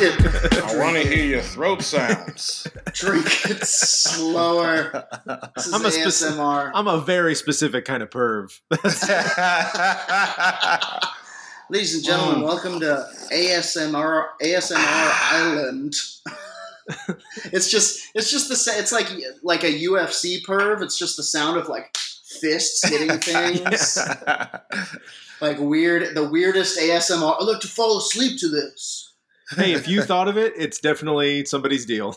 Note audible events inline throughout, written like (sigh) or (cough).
It. (laughs) I want to hear your throat (laughs) sounds. Drink it slower. This is I'm a speci- ASMR. I'm a very specific kind of perv. (laughs) Ladies and gentlemen, Mm. welcome to ASMR ASMR Island. it's just it's just the sa- it's like like a UFC perv. It's just the sound of like fists hitting things. Like weird the weirdest ASMR. I like to fall asleep to this. Hey, if you (laughs) thought of it, it's definitely somebody's deal.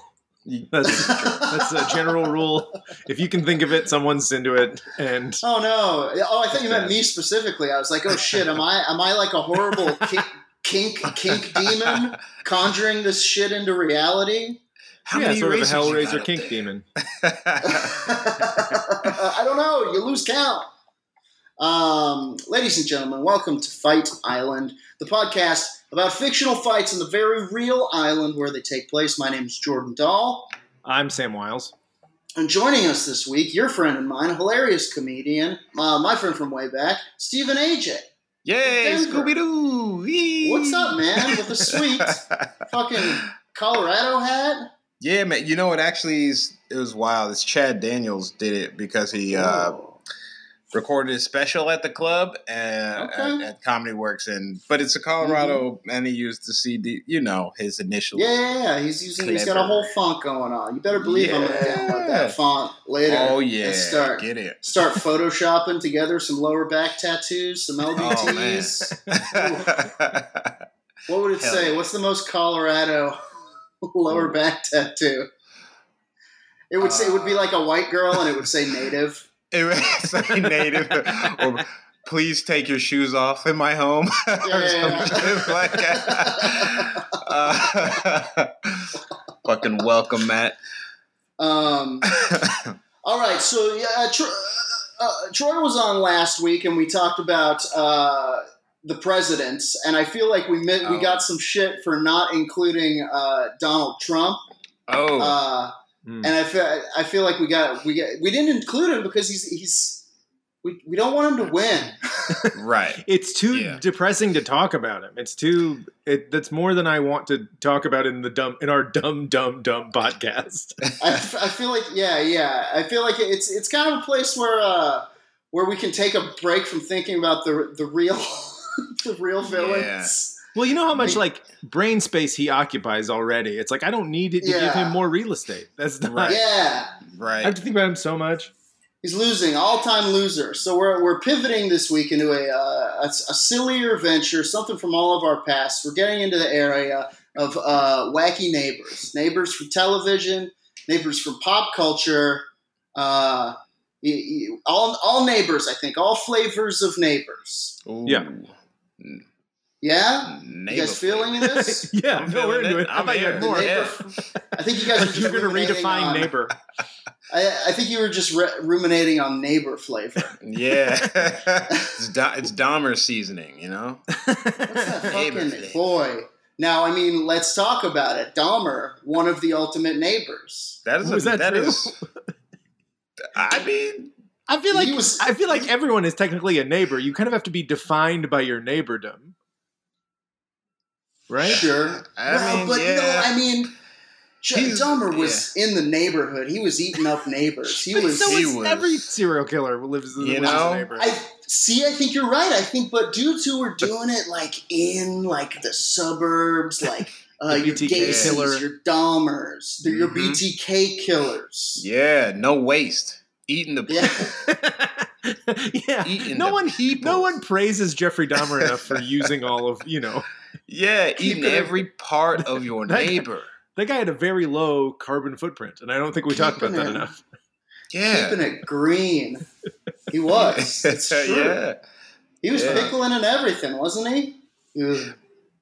That's that's a general rule. If you can think of it, someone's into it. And Oh no! Oh, I thought you meant me specifically. I was like, oh shit, am I am I like a horrible kink kink, kink demon conjuring this shit into reality? How yeah, sort of a Hellraiser kink demon. (laughs) (laughs) I don't know. You lose count. Um, ladies and gentlemen, welcome to Fight Island, the podcast about fictional fights on the very real island where they take place. My name is Jordan Dahl. I'm Sam Wiles. And joining us this week, your friend and mine, hilarious comedian, uh, my friend from way back, Stephen AJ. Yay. Scooby Doo! What's up, man? With a sweet (laughs) fucking Colorado hat? yeah, man. You know what? Actually, is it was wild. It's Chad Daniels did it because he uh, Oh. Recorded his special at the club and Okay. at, at Comedy Works, and but it's a Colorado, mm-hmm. and he used the CD. You know his initials. Yeah, yeah, yeah. He's using. He's got a whole font going on. You better believe I'm gonna download that font later. Oh yeah, start get it. start photoshopping together some lower back tattoos, some Oh. LBTs. (laughs) what would it Hell say? yeah. What's the most Colorado (laughs) lower back tattoo? It would say it would be like a white girl, and it would say native. (laughs) It was say native or please take your shoes off in my home (laughs) Yeah. like. Uh, (laughs) fucking welcome, Matt. Um, all right, so yeah, Tro- uh, uh, Troy was on last week, and we talked about uh, the presidents, and I feel like we we Oh. got some shit for not including uh, Donald Trump. oh, Hmm. and I feel I feel like we got we got we didn't include him because he's he's we, we don't want him to win. (laughs) right. It's too Yeah. depressing to talk about him. It's too. It, that's more than I want to talk about in the dumb in our dumb dumb dumb podcast. (laughs) I, f- I feel like yeah yeah I feel like it's it's kind of a place where uh, where we can take a break from thinking about the the real (laughs) the real villains. Well, you know how much like brain space he occupies already. It's like I don't need it to give him more real estate. That's not. Right. Yeah, Right. I have to think about him so much. he's losing all time loser. So we're we're pivoting this week into a, uh, a a sillier venture, something from all of our past. We're getting into the area of uh, wacky neighbors, neighbors from television, neighbors from pop culture. Uh, y- y- all all neighbors, I think, all flavors of neighbors. Ooh. Yeah. Yeah, Neighbor you guys feeling this? (laughs) yeah, I'm no, we're feeling into it. it. I I'm thought you had more. Neighbor- (laughs) I think you guys (laughs) are just You're going to redefine on- neighbor. I, I think you were just re- ruminating on neighbor flavor. Yeah. it's, Do- it's Dahmer seasoning, you know? What's that fucking flavor. boy? Now, I mean, let's talk about it. Dahmer, one of the ultimate neighbors. That is Was a, that that true? is- I mean, I feel like was- I feel like everyone is technically a neighbor. You kind of have to be defined by your neighbordom, right? Sure. I well, mean, but no. I mean, J- He's- Dahmer was in the neighborhood. He was eating up neighbors. He But was. so he is was- every serial killer lives in the lives as a know? neighbor. I see. I think you're right. I think, but dudes who were doing it like in like the suburbs, like (laughs) uh, your BTK Gacy's, killer. your Dahmers, the, your. BTK killers. yeah, no waste. Eating the Yeah. (laughs) yeah. Eating no the one people. no one praises Jeffrey Dahmer enough for using all of, you know. Yeah, (laughs) Keep eating every part of (laughs) your That- neighbor. That guy had a very low carbon footprint, and I don't think we talk about Keeping that enough. Yeah. Keeping it green. He (laughs) was. It's true. yeah. He was Yeah. pickling and everything, wasn't he? Ugh.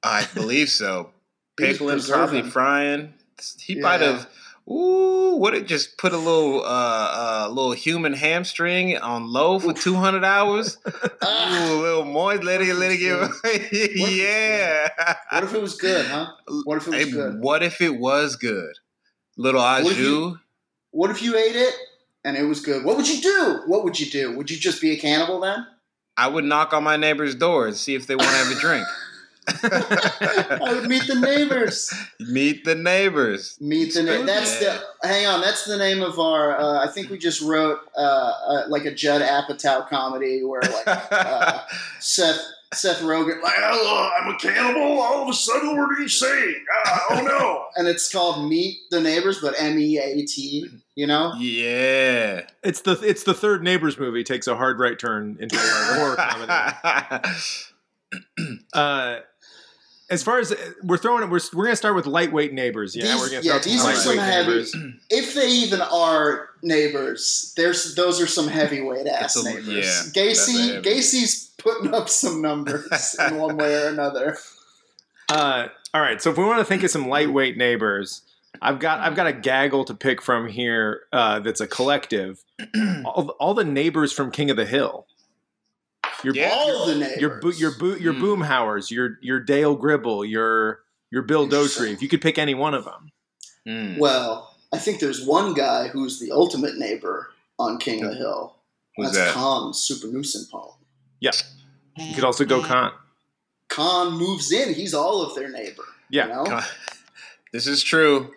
I believe so. Pickling, probably frying. He might have. Ooh, would it just put a little, uh, uh, little human hamstring on low for two hundred hours? (laughs) Ah, Ooh, a little moist. Let it, let it get. yeah. (laughs) what if it was good, huh? What if it was Hey, good? What if it was good? Little What if au you- What if you ate it and it was good? What would you do? What would you do? Would you just be a cannibal then? I would knock on my neighbor's door and see if they want to have a drink. (laughs) I would meet the neighbors. Meet the neighbors. Meet the neighbors. That's Yeah. the. Hang on, that's the name of our. Uh, I think we just wrote uh, uh, like a Judd Apatow comedy where like uh, (laughs) Seth Seth Rogen like, Hello, I'm a cannibal. All of a sudden, what are you saying? Ah, oh no. (laughs) and it's called Meet the Neighbors, but M E A T. You know. yeah. It's the it's the third neighbors movie takes a hard right turn into a horror comedy. Uh, as far as we're throwing it, we're we're gonna start with lightweight neighbors. Yeah, These- we're gonna yeah, these are some heavy- If they even are neighbors, there's those are some heavyweight ass a- neighbors. yeah, Gacy Gacy's putting up some numbers (laughs) in one way or another. Uh, all right, so if we want to think of some lightweight neighbors, I've got I've got a gaggle to pick from here. Uh, that's a collective. (clears throat) all, all the neighbors from King of the Hill. Your Yeah. All the neighbors. your bo- your bo- your Mm. Boomhauers, your your Dale Gribble, your your Bill Interesting. Dauterive. If you could pick any one of them, Mm. Well, I think there's one guy who's the ultimate neighbor on King of the Hill. Who's That's that? Kahn Souphanousinphone. Yeah. You could also go Kahn. Kahn moves in, he's all of their neighbor. Yeah. You know? This is true.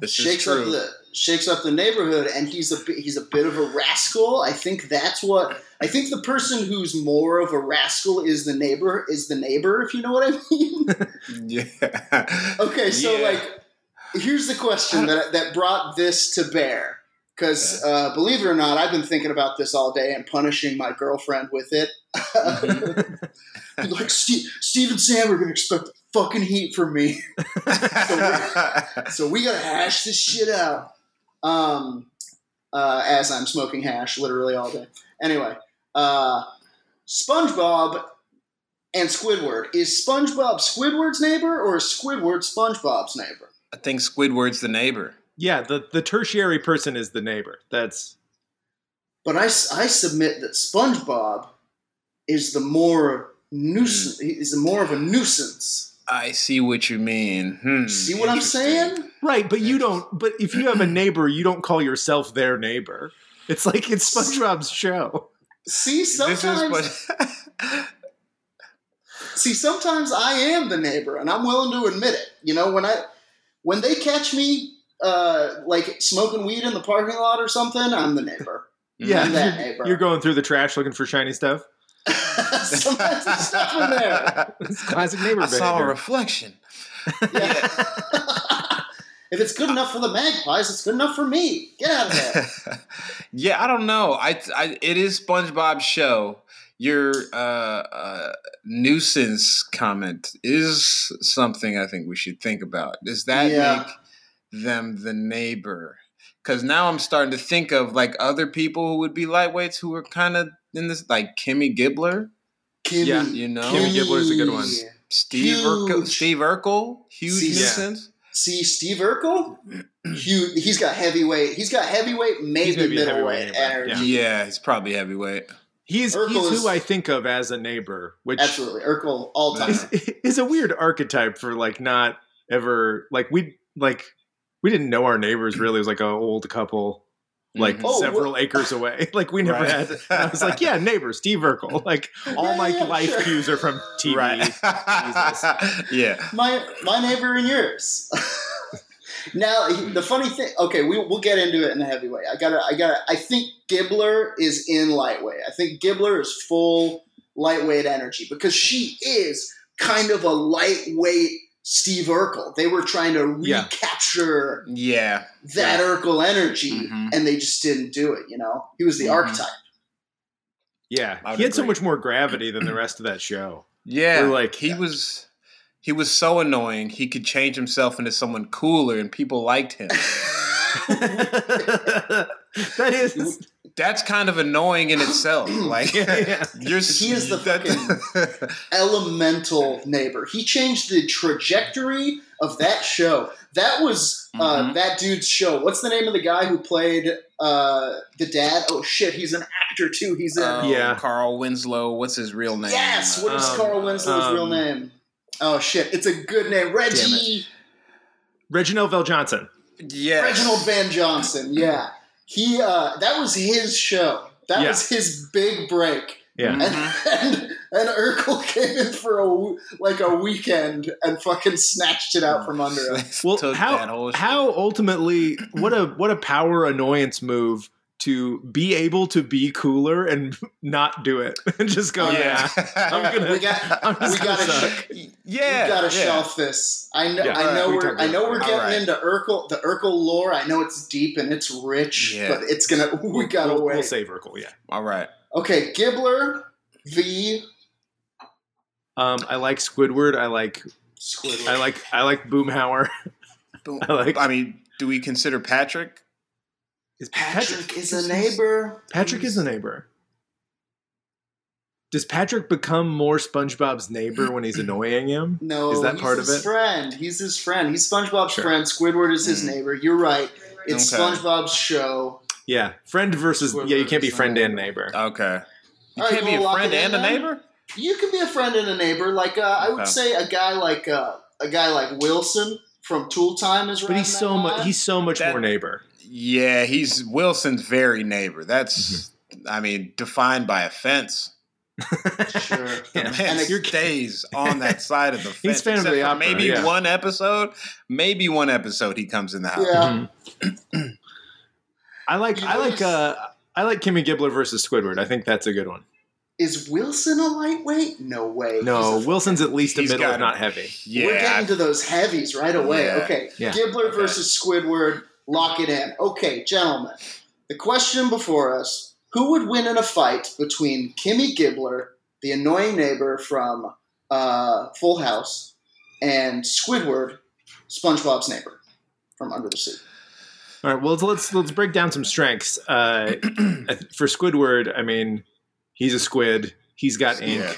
This is shakes up true. the shakes up the neighborhood, and he's a he's a bit of a rascal. I think that's what I think. The person who's more of a rascal is the neighbor. Is the neighbor, if you know what I mean? (laughs) yeah. okay, so Yeah. like, here's the question that that brought this to bear. Because uh, believe it or not, I've been thinking about this all day and punishing my girlfriend with it. (laughs) like Steve, Steve and Sam are gonna expect fucking heat from me. (laughs) So we gotta hash this shit out. Um, uh, as I'm smoking hash literally all day. Anyway, uh, SpongeBob and Squidward. Is SpongeBob Squidward's neighbor or is Squidward SpongeBob's neighbor? I think Squidward's the neighbor. Yeah, the the tertiary person is the neighbor. That's But I, I submit that SpongeBob is the more nuisance. He's the more of a nuisance. I see what you mean. Hmm, See what I'm saying? right, but you don't. But if you have a neighbor, you don't call yourself their neighbor. It's like it's SpongeBob's show. See, sometimes is. (laughs) See, sometimes I am the neighbor, and I'm willing to admit it. You know, when I when they catch me uh, like smoking weed in the parking lot or something, I'm the neighbor. Yeah, I'm that neighbor. you're going through the trash looking for shiny stuff. (laughs) sometimes there's stuff in there. It's classic neighbor I saw a reflection. Yeah. (laughs) if it's good enough for the magpies, it's good enough for me. Get out of there. (laughs) yeah, I don't know. I, I it is SpongeBob's show. Your uh, uh, nuisance comment is something I think we should think about. Does that Yeah. make them the neighbor? Because now I'm starting to think of like other people who would be lightweights who are kind of in this, like Kimmy Gibbler, Kimmy, Yeah, you know, Kimmy Gibbler is a good one. Steve Urkel, Steve Urkel, huge See, yeah. nuisance. See, Steve Urkel, Huge, he's got heavyweight. He's got heavyweight, maybe, maybe a middleweight heavyweight neighbor, energy. Yeah, he's probably heavyweight. He's Urkel he's is- who I think of as a neighbor, which Absolutely, Urkel all time. is, is a weird archetype for like not ever like we like we didn't know our neighbors really. It was like an old couple like Mhm. Oh, several acres away. (laughs) Like we never Right. had. I was like, yeah, neighbor Steve Urkel. (laughs) Like all Yeah, my yeah, life sure. cues are from TV. right. (laughs) yeah. my my neighbor and yours. now the funny thing. Okay, we we'll get into it in the heavyweight. I gotta I gotta. I think Gibbler is in lightweight. I think Gibbler is full lightweight energy because she is kind of a lightweight Steve Urkel. They were trying to recapture Yeah. that Urkel energy, Mhm. and they just didn't do it. You know, he was the Mhm. archetype. Yeah, he had so much more gravity than the rest of that show. Yeah. We're like- he was he was so annoying. He could change himself into someone cooler and people liked him. (laughs) (laughs) that is. That's kind of annoying in itself. (clears throat) Like Yeah, yeah. (laughs) you're He is the that- (laughs) elemental neighbor. He changed the trajectory of that show. That was uh, Mhm. that dude's show. What's the name of the guy who played uh, the dad? Oh shit, he's an actor too. He's in. Oh, Yeah. Carl Winslow. What's his real name? yes. What is Um, Carl Winslow's real um, name? Oh shit, it's a good name. Reggie Reginald VelJohnson. Yes. Reginald Van Johnson. Yeah, he. Uh, that was his show. That Yeah. was his big break. Yeah. And, and and Urkel (laughs) came in for a w- like a weekend and fucking snatched it out from under him. Well, how how ultimately what a what a power annoyance move to be able to be cooler and (laughs) not do it and (laughs) just go yeah. I'm (laughs) gonna- We got we got to yeah, we got to yeah. shelf this. I know Yeah. I know Alright, we we're talked I know we're getting Alright. into Urkel the Urkel lore. I know it's deep and it's rich, Yeah. but it's gonna we gotta we'll, wait. We'll save Urkel, yeah. All right. Okay, Gibbler v Um, I like Squidward. I like Squidward. I like I like Boomhauer. I like I mean, do we consider Patrick? Is Patrick is a neighbor. Patrick is a neighbor. Does Patrick become more SpongeBob's neighbor when he's annoying him? (clears throat) No, Is that part of his it? friend. He's his friend. He's SpongeBob's Sure. friend. Squidward is his Mm. neighbor. You're right. It's Okay. SpongeBob's show. Yeah, friend versus Squidward yeah. You can't be versus friend and neighbor. neighbor. Okay. You All right, can't be we'll a friend it in and a neighbor. You can be a friend and a neighbor. Like uh, I would Okay. say, a guy like uh, a guy like Wilson from Tool Time is. But he's so much. He's so much That- more neighbor. Yeah, he's Wilson's very neighbor. That's, Mm-hmm. I mean, defined by a fence. sure. (laughs) The Yeah. man And it- stays on that (laughs) side of the fence. He's Phantom of the Opera, Maybe yeah. one episode. Maybe one episode he comes in the house. Yeah. Mm-hmm. (clears throat) I like. You I like. Uh, I like Kimmy Gibbler versus Squidward. I think that's a good one. Is Wilson a lightweight? No way. No, He's a- Wilson's at least a He's middle, got if not heavy. Yeah. We're getting to those heavies right away. Yeah. Okay. Yeah. Gibbler Okay. versus Squidward. Lock it in. Okay, gentlemen. The question before us: Who would win in a fight between Kimmy Gibbler, the annoying neighbor from uh, Full House, and Squidward, SpongeBob's neighbor from Under the Sea? All right. Well, let's let's, let's break down some strengths. Uh, (clears throat) for Squidward, I mean, he's a squid. He's got ink. Yeah.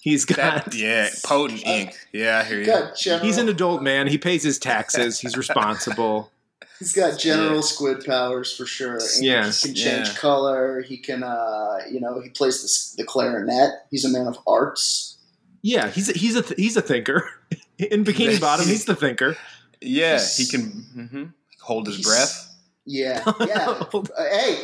He's got. That, (laughs) yeah, potent ink. Yeah, I hear you. Got general, He's an adult man. He pays his taxes. He's (laughs) responsible. He's got general Yeah. squid powers for sure. And Yes, he can change yeah. color. He can, uh, you know, he plays the, the clarinet. He's a man of arts. Yeah, he's a, he's a th- he's a thinker. (laughs) In Bikini Bottom, he's the thinker. Yeah, He's- he can mhm, hold his breath. Yeah, yeah. Uh, hey,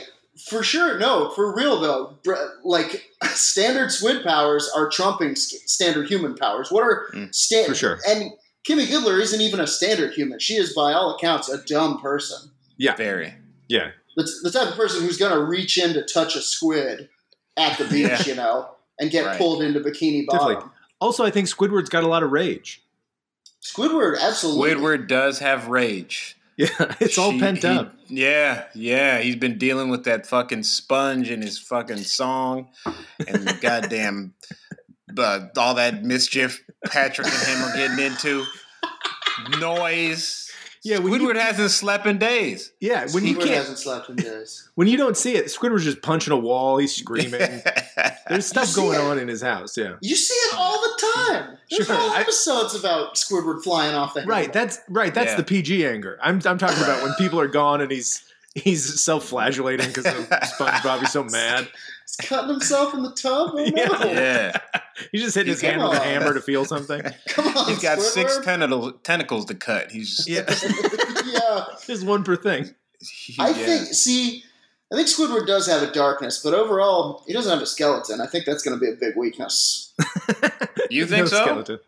for sure. No, for real though. Like (laughs) standard squid powers are trumping standard human powers. What are Mm, standard? for sure. And Kimmy Gibbler isn't even a standard human. She is, by all accounts, a dumb person. Yeah, very. Yeah, The, the type of person who's going to reach in to touch a squid at the (laughs) beach, Yeah. you know, and get Right. pulled into Bikini Bottom. Definitely. Also, I think Squidward's got a lot of rage. Squidward, absolutely. Squidward does have rage. Yeah, (laughs) it's all She- pent he- up. Yeah, yeah. He's been dealing with that fucking sponge in his fucking song and the goddamn (laughs) uh, all that mischief Patrick and him are getting into. Noise. Yeah, when you- Squidward hasn't slept in days. Yeah, when you Squidward can't, hasn't slept in days. (laughs) when you don't see it, Squidward's just punching a wall. He's screaming. (laughs) There's stuff going it. on in his house. Yeah, You see it all the time. There's Sure, whole I- episodes about Squidward flying off the right. handle. That's right. That's Yeah. the PG anger. I'm I'm talking about when people are gone and he's he's self-flagellating because of (laughs) SpongeBob. He's so mad. He's cutting himself in the tub. Oh, no. Yeah. yeah. He's just hitting his Come hand with a on. hammer to feel something. (laughs) Come on, He's got six Squidward. tentacles tentacles to cut. He's just, Yeah, (laughs) yeah, just one per thing. I yeah. think. See, I think Squidward does have a darkness, but overall, he doesn't have a skeleton. I think that's going to be a big weakness. (laughs) You think No so? skeleton.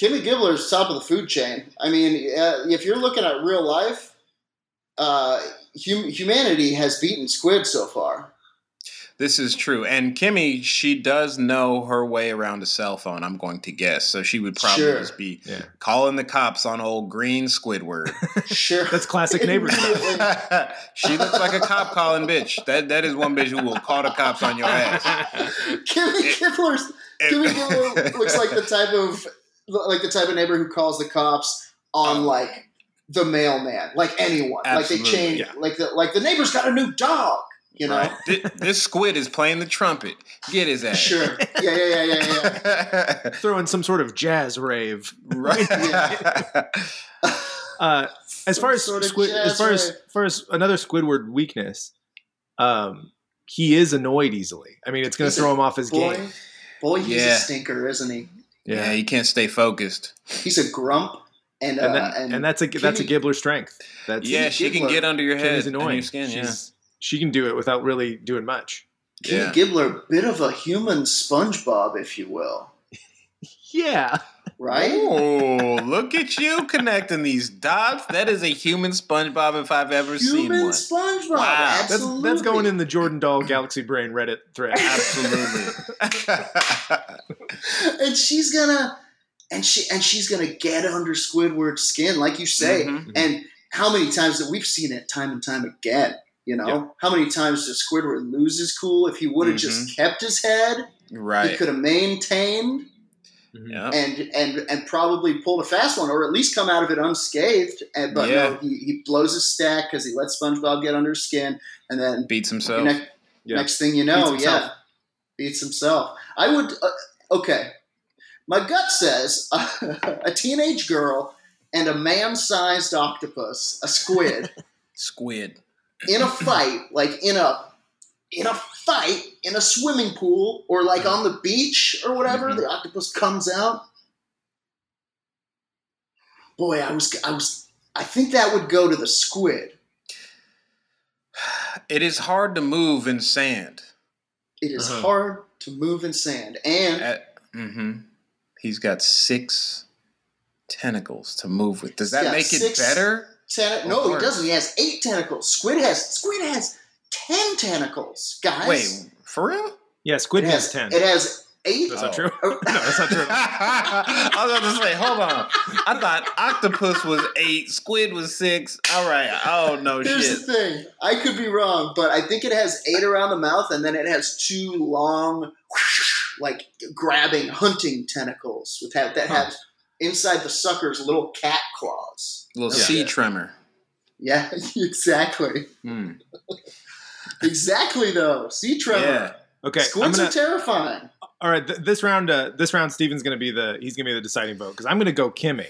Kimmy Gibbler's top of the food chain. I mean, uh, if you're looking at real life, uh, hum- humanity has beaten squid so far. This is true. And Kimmy, she does know her way around a cell phone, I'm going to guess. So she would probably Sure. just be Yeah. calling the cops on old green Squidward. (laughs) Sure, That's classic neighbor (laughs) stuff. Immediately. (laughs) she looks like a cop calling bitch. That that is one bitch who will call the cops on your ass. Kimmy Gibbler's Kimmy Gibbler looks like the type of like the type of neighbor who calls the cops on um, like the mailman, like anyone. like they change, yeah. like the like the neighbor's got a new dog. You know, Right. Thi- this squid is playing the trumpet. Get his ass. sure, yeah, yeah, yeah, yeah, yeah. (laughs) Throw in some sort of jazz rave. right. (laughs) Uh, as Some far as squid, as jazz far as rave. far as another Squidward weakness, um, he is annoyed easily. I mean, it's going to throw him off his Boy, game. boy, he's Yeah. a stinker, isn't he? yeah, you can't stay focused. He's a grump, and uh, and, that, and, and, that's a that's a Gibbler strength. That's Yeah, she can get under your head Kimmy's and annoying. your skin. Yeah. She's, she can do it without really doing much. King yeah. Gibbler, bit of a human SpongeBob, if you will, (laughs) Yeah, right? Oh, look at you connecting these dots. That is a human SpongeBob if I've ever seen Human one. SpongeBob, Wow. That's- that's absolutely. that's going in the Jordan Dahl Galaxy Brain Reddit thread. Absolutely. (laughs) (laughs) and she's gonna, and she and she's gonna get under Squidward's skin, like you say. Mhm. And how many times that we've seen it time and time again. You know, Yeah. how many times does Squidward lose his cool? If he would have just mm-hmm. kept his head, right. he could have maintained mm-hmm. Yeah. and and and probably pulled a fast one, or at least come out of it unscathed. And but Yeah. no, he, he blows his stack because he lets SpongeBob get under his skin, and then Beats himself. next, Yeah. next thing you know, Beats yeah, beats himself. I would uh, okay. My gut says a (laughs) teenage girl and a man-sized octopus, a squid, (laughs) Squid. In a fight, like in a in a fight in a swimming pool or like on the beach or whatever, Mhm. the octopus comes out. Boy, I was I was I think that would go to the squid. It is hard to move in sand. It is Uh-huh. hard to move in sand, and hmm He's got six tentacles to move with. Does that Yeah, make it better? Ten- Or no, he doesn't. He has eight tentacles. Squid has squid has ten tentacles, guys. Wait, for real? Yeah, Squid it has ten. It has eight. That's not Oh. true. Oh. (laughs) (laughs) no, that's not true. (laughs) I was about to say, hold on. I thought octopus was eight, squid was six. All right. Oh no Here's shit. the thing. I could be wrong, but I think it has eight around the mouth, and then it has two long, like grabbing hunting tentacles with that that have inside the suckers little cat claws. Little Yeah. sea tremor. Yeah, (laughs) exactly. Hmm. (laughs) Exactly though. Sea tremor. Yeah. Okay, I'm Squids gonna, are terrifying. all right. Th- this round, uh, this round, Steven's going to be the he's going to be the deciding vote because I'm going to go Kimmy,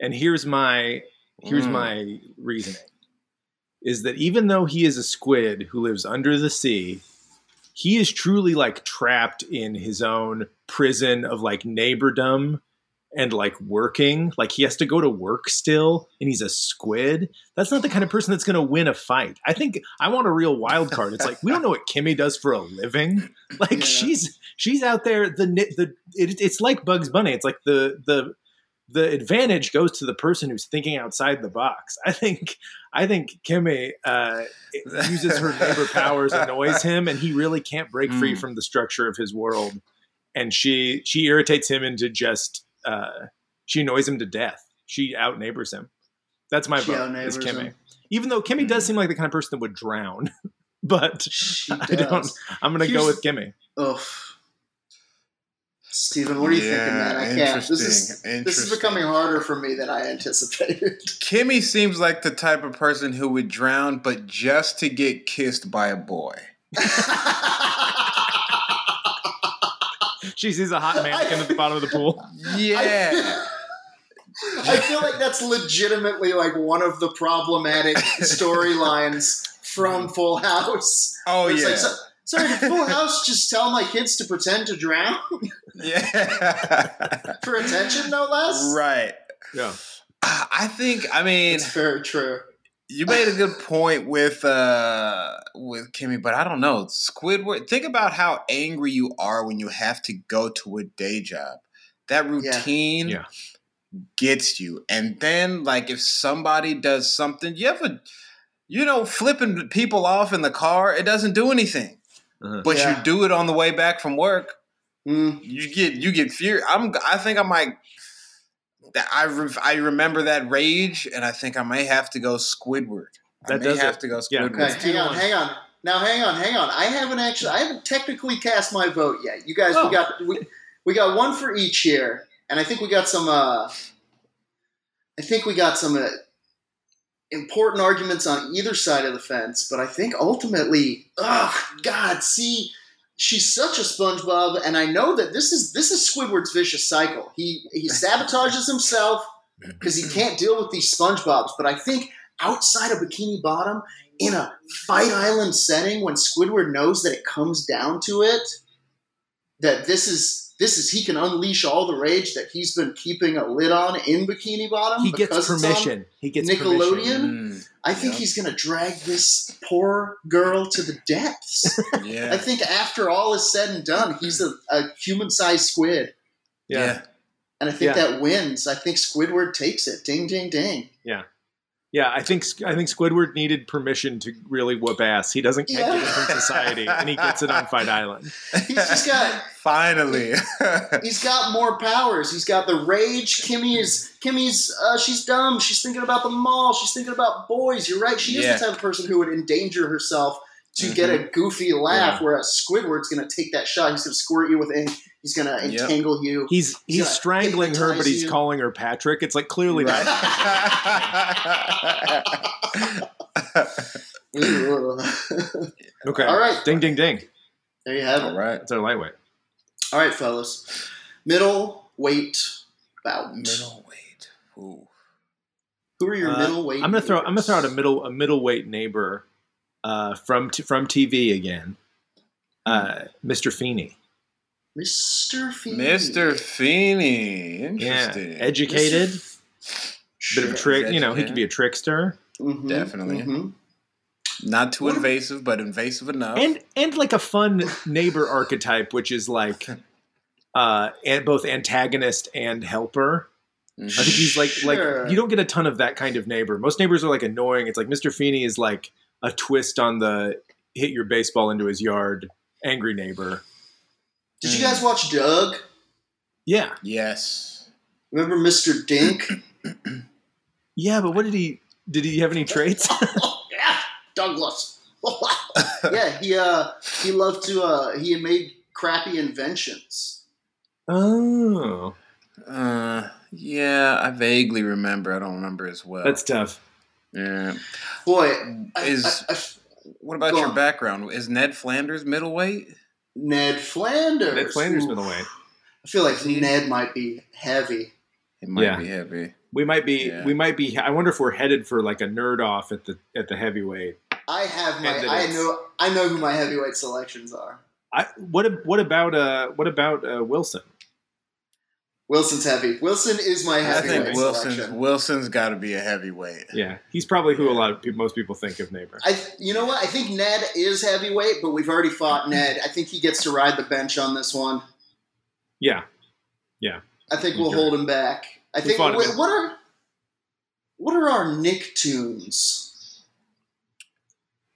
and here's my here's Mm. my reasoning: is that even though he is a squid who lives under the sea, he is truly like trapped in his own prison of like neighbordom and like working. Like he has to go to work still, and he's a squid. That's not the kind of person that's going to win a fight. I think I want a real wild card. It's like we don't know what Kimmy does for a living. (laughs) Like Yeah. she's she's out there. The the it, it's like Bugs Bunny. It's like the the the advantage goes to the person who's thinking outside the box. I think I think Kimmy uh, uses her neighbor (laughs) powers, annoys him, and he really can't break free Mm. from the structure of his world. And she she irritates him into just uh, she annoys him to death. She out neighbors him. That's my She vote. Is Kimmy. him. Even though Kimmy does Mm. seem like the kind of person that would drown, (laughs) but (laughs) I don't- I'm gonna go with Kimmy. Oof. Stephen, what are you thinking, man? I Yeah, can't. This is this is becoming harder for me than I anticipated. (laughs) Kimmy seems like the type of person who would drown, but just to get kissed by a boy. She sees a hot mannequin at the bottom of the pool. Yeah. I feel like that's legitimately like one of the problematic storylines from Full House. Oh it's yeah. like, so, sorry, did Full House just tell my kids to pretend to drown yeah. for attention, no less? right. Yeah. I think. I mean, It's very true. You made a good point with uh with Kimmy, but I don't know. Squidward. Think about how angry you are when you have to go to a day job. That routine Yeah. gets you, and then like if somebody does something, you ever, you know, flipping people off in the car, it doesn't do anything. Uh-huh. But Yeah. you do it on the way back from work. Mm, You get you get fear. I'm. I think I might. That I re- I remember that rage, and I think I may have to go Squidward. I That may does have it. to go Yeah. Squidward. okay, hang on, hang on. Now, hang on, hang on. I haven't actually, I haven't technically cast my vote yet. You guys, Oh. we got we, we got one for each here, and I think we got some. uh I think we got some uh, important arguments on either side of the fence, but I think ultimately, ugh, God, see, she's such a SpongeBob, and I know that this is this is Squidward's vicious cycle. He he (laughs) sabotages himself because he can't deal with these SpongeBobs. But I think outside of Bikini Bottom, in a Fight Island setting, when Squidward knows that it comes down to it, that this is this is he can unleash all the rage that he's been keeping a lid on in Bikini Bottom. He gets permission. He gets Nickelodeon. permission. Mm, I think Yep. he's going to drag this poor girl to the depths. (laughs) I think after all is said and done, he's a, a human-sized squid, Yeah. and I think Yeah. that wins. I think Squidward takes it. Ding, ding, ding. Yeah, I think I think Squidward needed permission to really whoop ass. He doesn't get it from society, and he gets it on Fight (laughs) Island. He's just got (laughs) Finally. (laughs) he's got more powers. He's got the rage. Kimmy is Kimmy's. Uh, she's dumb. She's thinking about the mall. She's thinking about boys. You're right. She is Yeah. the type of person who would endanger herself to get a goofy laugh. Whereas Squidward's going to take that shot. He's going to squirt you with ink. He's going to Yep. entangle you. He's he's Yeah, strangling her, but he's you. calling her Patrick. It's like clearly Right. Not. (laughs) (laughs) Okay. All right. Ding ding ding. there you have All it. All right. That's our lightweight. All right, fellas. Middle weight bout. Middleweight. Ooh. Who are your Uh, middleweight? I'm gonna throw I'm gonna throw out a middle a middleweight neighbor uh, from t- from TV again. Uh, Mr. Feeney. Mr. Feeney. Mr. Feeney. Yeah, Interesting. educated, bit of a trick. You know, he could be a trickster, Mhm, Definitely. mhm. Not too What- invasive, but invasive enough. and and like a fun neighbor archetype, which is like uh, and both antagonist and helper. I think he's like Sure. like you don't get a ton of that kind of neighbor. Most neighbors are like annoying. It's like Mr. Feeney is like a twist on the hit your baseball into his yard angry neighbor. Did you guys watch Doug? Yeah, yes. Remember Mr. Dink? (clears throat) yeah, but what did he? Did he have any traits? (laughs) yeah, Douglas. (laughs) yeah, he uh he loved to uh he made crappy inventions. oh, Uh, yeah, I vaguely remember. I don't remember as well. that's tough. yeah. Boy, I, Is- I, I, What about Go your on. background? Is Ned Flanders middleweight? Ned Flanders. Ned Flanders Ooh, middleweight. I feel like Ned might be heavy. It might Yeah. be heavy. We might be. Yeah. We might be. I wonder if we're headed for like a nerd off at the at the heavyweight. I have my And I know I know who my heavyweight selections are. I what what about uh what about uh, Wilson? Wilson's heavy. Wilson is my heavyweight. I think Wilson's selection. Wilson's got to be a heavyweight. Yeah, he's probably who a lot of people, most people think of neighbor. I, you know what? I think Ned is heavyweight, but we've already fought Ned. I think he gets to ride the bench on this one. Yeah, yeah. I think we'll Okay. hold him back. I We think. fought him What, are what are our Nicktoons?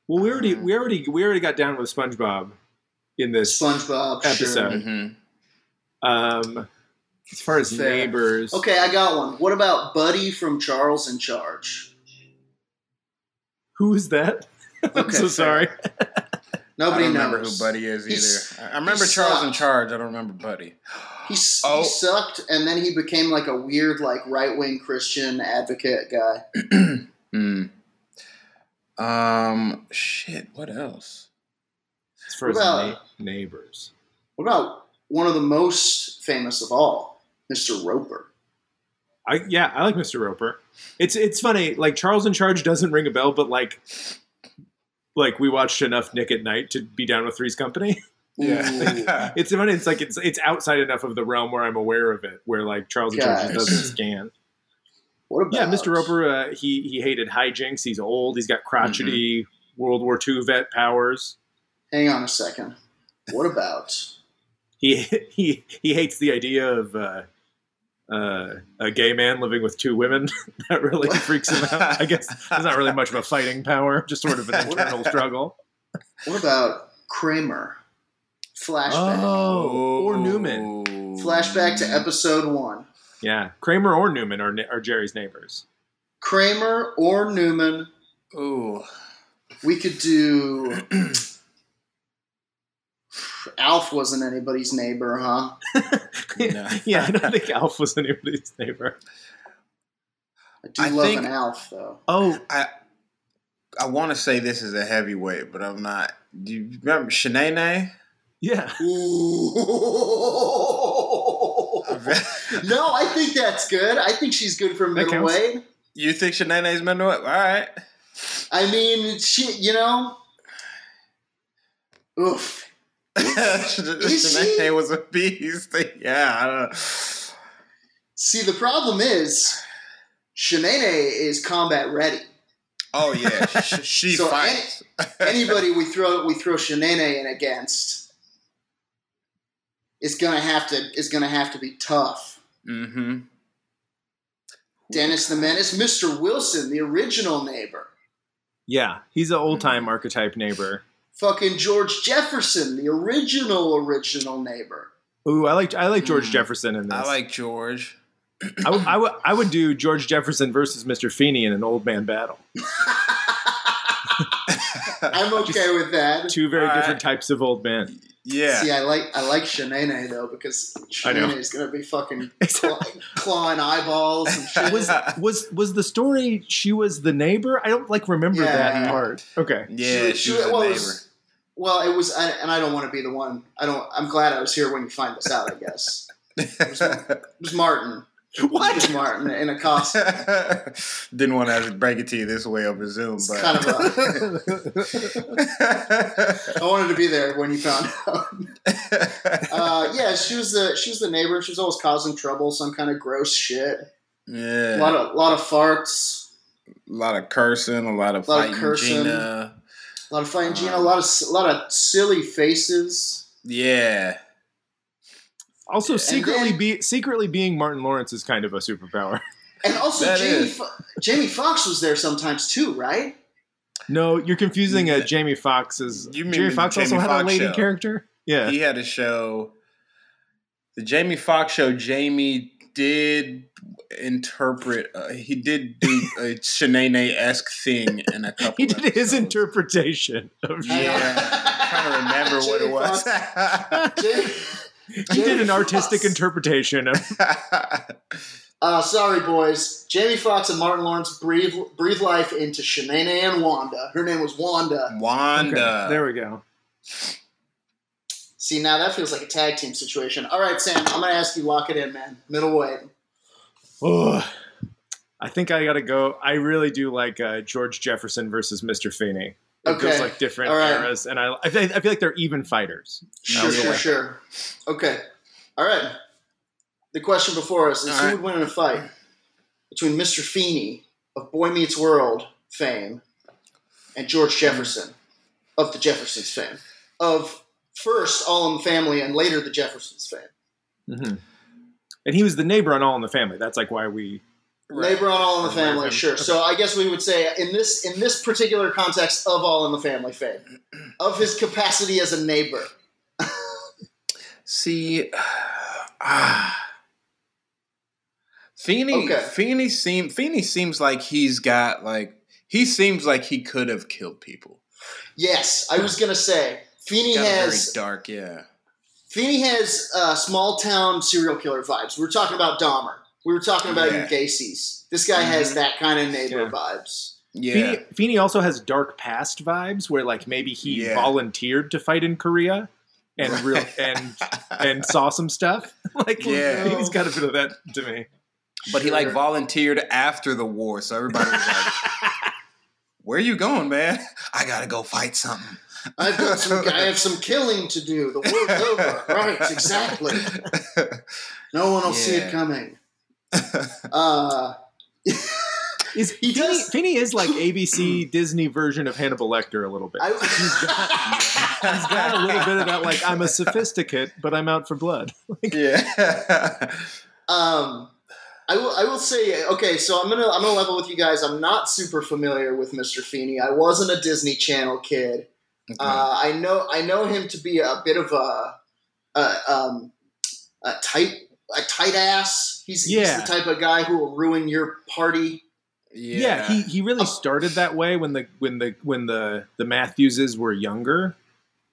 Well, we already we already we already got down with SpongeBob in this. SpongeBob Episode. Sure. hmm Um, as far as Fair. neighbors, Okay, I got one. What about Buddy from Charles in Charge? who is that? (laughs) I'm Okay, so fair. sorry. I Nobody don't remember knows. who Buddy is He's- either. I I remember he Charles in sucked. charge. I don't remember Buddy. He, s- Oh. he sucked, and then he became like a weird, like right wing Christian advocate guy. (clears throat) Hmm. Um. Shit. What else? As far as What about- na- neighbors, What about one of the most famous of all, Mr. Roper? I yeah, I like Mr. Roper. It's it's funny. Like Charles in Charge doesn't ring a bell, but like like we watched enough Nick at Night to be down with Three's Company. Yeah. (laughs) (laughs) It's funny. It's like it's it's outside enough of the realm where I'm aware of it. Where like Charles in Charge just doesn't scan. What about Yeah, Mr. Roper. Uh, he he hated hijinks. He's old. He's got crotchety World War II vet powers. Hang on a second. What about (laughs) He he he hates the idea of uh, uh, a gay man living with two women. (laughs) that really freaks him out. I guess there's not really much of a fighting power, just sort of an internal struggle. what about Kramer? Flashback. Oh, or Newman. Flashback to episode one. Yeah, Kramer or Newman are are Jerry's neighbors. Kramer or Newman. Ooh. We could do. (clears throat) Alf wasn't anybody's neighbor, huh? (laughs) No. (laughs) yeah, I don't think Alf was anybody's neighbor. I do I love think- an Alf though. Oh, I I want to say this is a heavyweight, but I'm not. Do you remember Shanae? yeah. (laughs) No, I think that's good. I think she's good for middleweight. You think Shanae's middleweight? All right. I mean, she, you know, oof. (laughs) Shanae was a beast. (laughs) Yeah, I don't know. See, the problem is, Shanae is combat ready. Oh yeah, (laughs) she, she So fights. Anybody we throw we throw Shanae in against is gonna have to is gonna have to be tough. mm-hmm. Dennis the Menace, Mr. Wilson, the original neighbor. Yeah, he's an old time archetype neighbor. Fucking George Jefferson, the original original neighbor. Ooh, I like I like George Mm. Jefferson in this. I like George. I would- I would do George Jefferson versus Mr. Feeney in an old man battle. (laughs) (laughs) I'm okay with that. Two very All different right. types of old men. Yeah. See, I like I like Shanae though because I know. Shanae is gonna be fucking (laughs) claw, clawing eyeballs and shit. Was was was the story she was the neighbor? I don't like remember that part. Okay. yeah, she, was a well, it neighbor. was- well, it was, I, and I don't want to be the one. I don't. I'm glad I was here when you find this out. I guess it was (laughs) Martin. It What? was Martin in a costume. (laughs) Didn't want to break it to you this way over Zoom, It's but kind of (laughs) I wanted to be there when you found out. Uh, yeah, she was the she was the neighbor. She was always causing trouble, some kind of gross shit. yeah, A lot of lot of farts, a lot of cursing, a lot of a Lot of cursing. Gina. A lot of fighting Gina, a lot of a lot of silly faces. Yeah, Also, And secretly then- be secretly being Martin Lawrence is kind of a superpower. (laughs) And also That Jamie is. Fo- Jamie Foxx was there sometimes too, right? No, you're confusing uh, Jamie Foxx as You mean Jamie Foxx also Jamie had a lady show. character. Yeah. he had a show. The Jamie Foxx show. Jamie did interpret. Uh, he did do a Shanae esque thing in a couple. He did his interpretation of Yeah, I'm trying to remember what it was. Jamie, He did an artistic Foxx. interpretation of (laughs) Uh, sorry, boys. Jamie Foxx and Martin Lawrence breathe breathe life into Shanae and Wanda. Her name was Wanda. Wanda. Okay, there we go. See, now that feels like a tag team situation. All right, Sam, I'm gonna ask you lock it in, man. Middleweight. Oh, I think I gotta go. I really do like uh, George Jefferson versus Mr. Feeney. It Okay. feels like different All right. eras, and I I feel, I feel like they're even fighters. Sure, Okay. sure, sure. Okay. All right. The question before us is All who right. would win in a fight between Mr. Feeney of Boy Meets World fame and George Jefferson of the Jeffersons fame of first All in the Family and later the Jeffersons fame. hmm And he was the neighbor on All in the Family. That's like why we. Neighbor on All in the Family, sure. So I guess we would say in this in this particular context of All in the Family fame, of his capacity as a neighbor. See, ah, Feeney. Okay. Feeney seem Feeney seems like he's got like he seems like he could have killed people. Yes, I was gonna say Feeney Got a very has dark, yeah. Feeney has uh, small town serial killer vibes. We were talking about Dahmer. We were talking about Yeah. Gacy's. This guy has Mhm. that kind of neighbor Yeah. vibes. Yeah. Feeney, Feeney also has dark past vibes, where like maybe he Yeah. volunteered to fight in Korea and real and and saw some stuff. (laughs) like Yeah. Feeney's got a bit of that to me. but he like volunteered after the war, so everybody was like, (laughs) "Where are you going, man? (laughs) I gotta go fight something." I've got some. I have some killing to do. The war's (laughs) over. Right, exactly. No one will see it coming. (laughs) Uh, Is (laughs) He Feeney, does- Feeney is like ABC Disney version of Hannibal Lecter a little bit. I, He's got a little bit of that, like I'm a sophisticate, but I'm out for blood. yeah. Um, I will. I will say. Okay, so I'm gonna. I'm gonna level with you guys. I'm not super familiar with Mr. Feeney. I wasn't a Disney Channel kid. Uh, I know. I know him to be a bit of a, a, um, a tight, a tight ass. He's, Yeah. he's the type of guy who will ruin your party. Yeah, he, he really started that way when the when the when the the Matthewses were younger,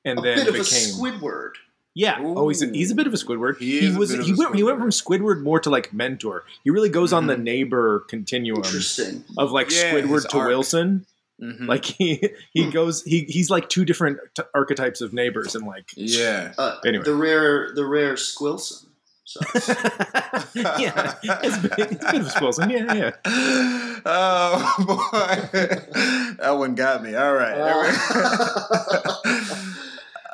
and A then bit of a became Squidward. Yeah. Oh, he's a, he's a bit of a Squidward. He is a was he a went he went from Squidward more to like mentor. He really goes on the neighbor continuum Interesting. of like Yeah, Squidward to arc. Wilson. Mhm. Like he he goes he he's like two different t- archetypes of neighbors and like yeah. Uh, Anyway. the rare, the rare Squilson. So, (laughs) yeah, it's a bit, it's a bit of a Wilson. Yeah, yeah. (laughs) oh boy, that one got me. All right. (laughs)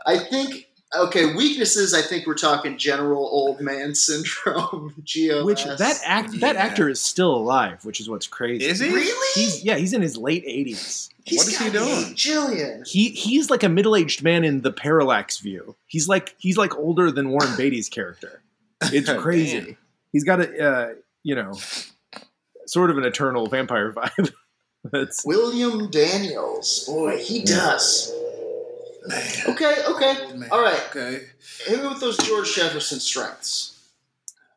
I think okay weaknesses. I think we're talking general old man (laughs) syndrome. GOS. Which that act that actor is still alive, which is what's crazy. Is he? really? He's yeah, he's in his late eighties. He's What is he doing? eight Jillian. He he's like a middle aged man in the parallax view. He's like he's like older than Warren (laughs) Beatty's character. It's crazy. He's got a uh, you know sort of an eternal vampire (laughs) vibe. That's William Daniels. Boy, he does. Man. Okay, okay. Man. All right. Okay. Hit me with those George Jefferson strengths.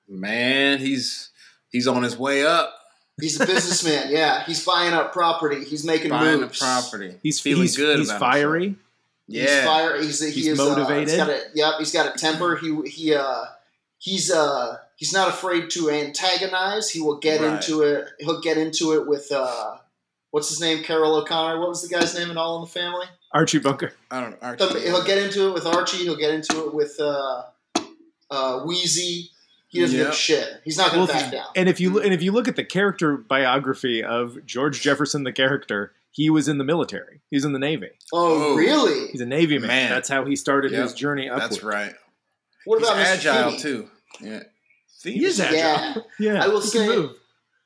Man, he's he's on his way up, He's a businessman. (laughs) yeah, he's buying up property. He's making buying moves. the property. he's feeling he's, good. He's about fiery. himself. He's Yeah. fire. He's, he He's is, Uh, motivated. he's got a, yep, he's got a temper. He he uh he's uh he's not afraid to antagonize. He will get Right. into it. He'll get into it with uh what's his name? Carroll O'Connor. What was the guy's name in All in the Family? Archie Bunker. I don't. The- Archie. He'll get into it with Archie. He'll get into it with uh uh Weezy. He doesn't give a shit. He's not going Well, to if back down. And if you and if you look at the character biography of George Jefferson, the character, he was in the military. He was in the Navy. Oh, Oh. really? He's a Navy man. Man. That's how he started Yep. his journey up. That's right. What He's about Mr. agile Feeney? too. Yeah. He is agile. Yeah. (laughs) Yeah, I will he say- can move.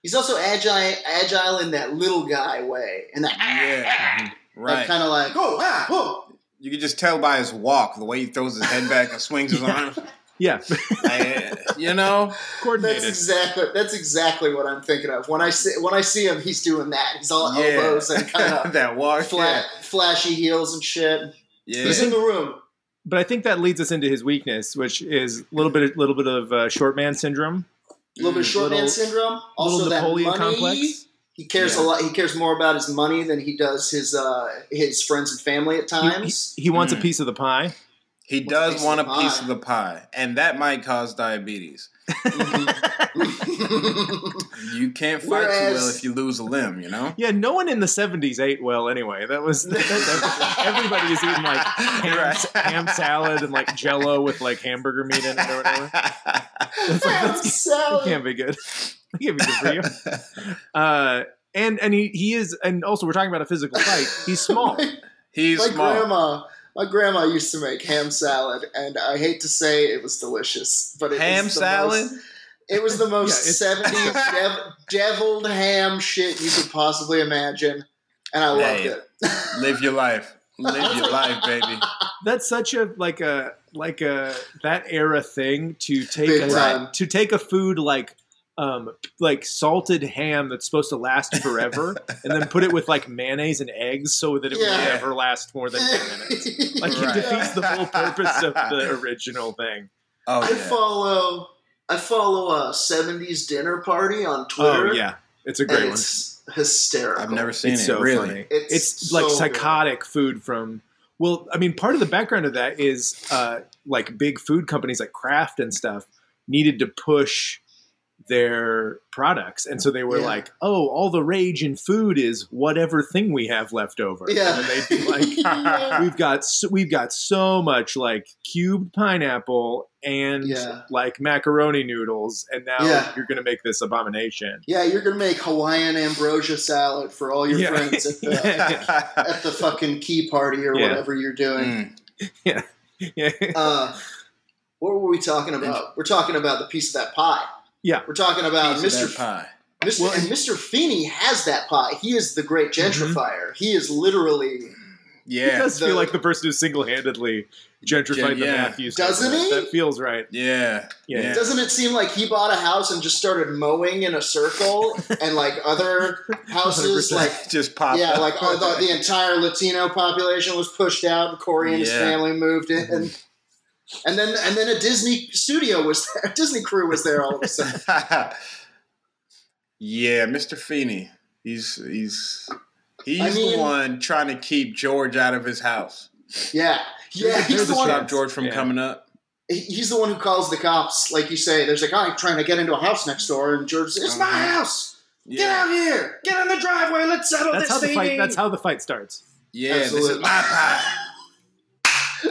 He's also agile, agile in that little guy way, and that, Yeah. (laughs) Right. kind of like oh ah oh. You can just tell by his walk, the way he throws his head back and swings his (laughs) Yeah. arms. Yeah, I- you know, coordinated. That's exactly that's exactly what I'm thinking of when I see when I see him. He's doing that. He's all yeah. elbows and kind of (laughs) that walk. flat, flashy heels and shit. Yeah. He's in the room. but I think that leads us into his weakness, which is a little bit, little bit of uh, short man syndrome, A little bit of short man syndrome. Also, little that Napoleon money. complex. He cares a lot. He cares more about his money than he does his uh, his friends and family at He, he, times. he wants a Mm. piece of the pie. He What's does piece want a of piece of the pie, and that might cause diabetes. (laughs) You can't fight too well if you lose a limb, you know? Yeah, no one in the '70s ate well anyway. That was that's everything. everybody is eating like ham, Right. ham salad and like Jello with like hamburger meat in it or whatever. (laughs) That's like, Ham (laughs) that's, it salad. can't be good. It can't be good for you. Uh, and and he, he is, and also we're talking about a physical fight. He's small. (laughs) He's my small. grandma my grandma used to make ham salad and i hate to say it was delicious but it Ham was the salad? most, it was the (laughs) most Yeah, 70s (laughs) dev, deviled ham shit you could possibly imagine and i loved it Live your life. Live your life, baby. That's such a like a like a that era thing to take Big a, time. to take a food like um like salted ham that's supposed to last (laughs) forever and then put it with like mayonnaise and eggs so that it will Yeah. never last more than 10 minutes. (laughs) Like Right. it defeats the whole purpose of the (laughs) original thing. Oh, i yeah. follow i follow a 70s dinner party on twitter Oh yeah, it's a and great one. hysterical I've never seen It's it, so really. funny. It's It's like so good. psychotic food from. Well, I mean, part of the background of that is uh, like big food companies like Kraft and stuff needed to push their products, and so they were Yeah. like, "Oh, all the rage in food is whatever thing we have left over." Yeah. and they'd be like, (laughs) Yeah. (laughs) "We've got so, we've got so much like cubed pineapple and Yeah. like macaroni noodles, and now Yeah. you're going to make this abomination." yeah you're gonna make hawaiian ambrosia salad for all your Yeah. friends at the, (laughs) at the fucking key party or Yeah. whatever you're doing Mm. yeah. uh, what were we talking about? We're talking about the piece of that pie. Yeah. We're talking about Piece Mr. pie. Mr. Well, and Mr. Feeney has that pie. He is the great Mm-hmm. gentrifier. He is literally He Yeah. does the- feel like the person who single-handedly gentrified the Yeah. Matthews. Doesn't neighborhood. he? That feels right. Yeah. Yeah. Doesn't it seem like he bought a house and just started mowing in a circle, (laughs) and like other houses, 100%. (laughs) like Just pop. yeah, up. like the, the entire Latino population was pushed out, and Cory and his family moved in, and then and then a Disney studio was there, (laughs) a Disney crew was there all of a sudden. (laughs) yeah, Mr. Feeney. He's he's he's I mean- the one trying to keep George out of his house. Yeah, yeah, There's he's a the one. Stop. George from Yeah. coming up. he's the one who calls the cops. Like you say, there's a guy trying to get into a house next door, and George says, "It's my Uh-huh. house. Get out here. Get in the driveway. Let's settle That's this how the thing." fight. That's how the fight starts. yeah. This is my (laughs) pie.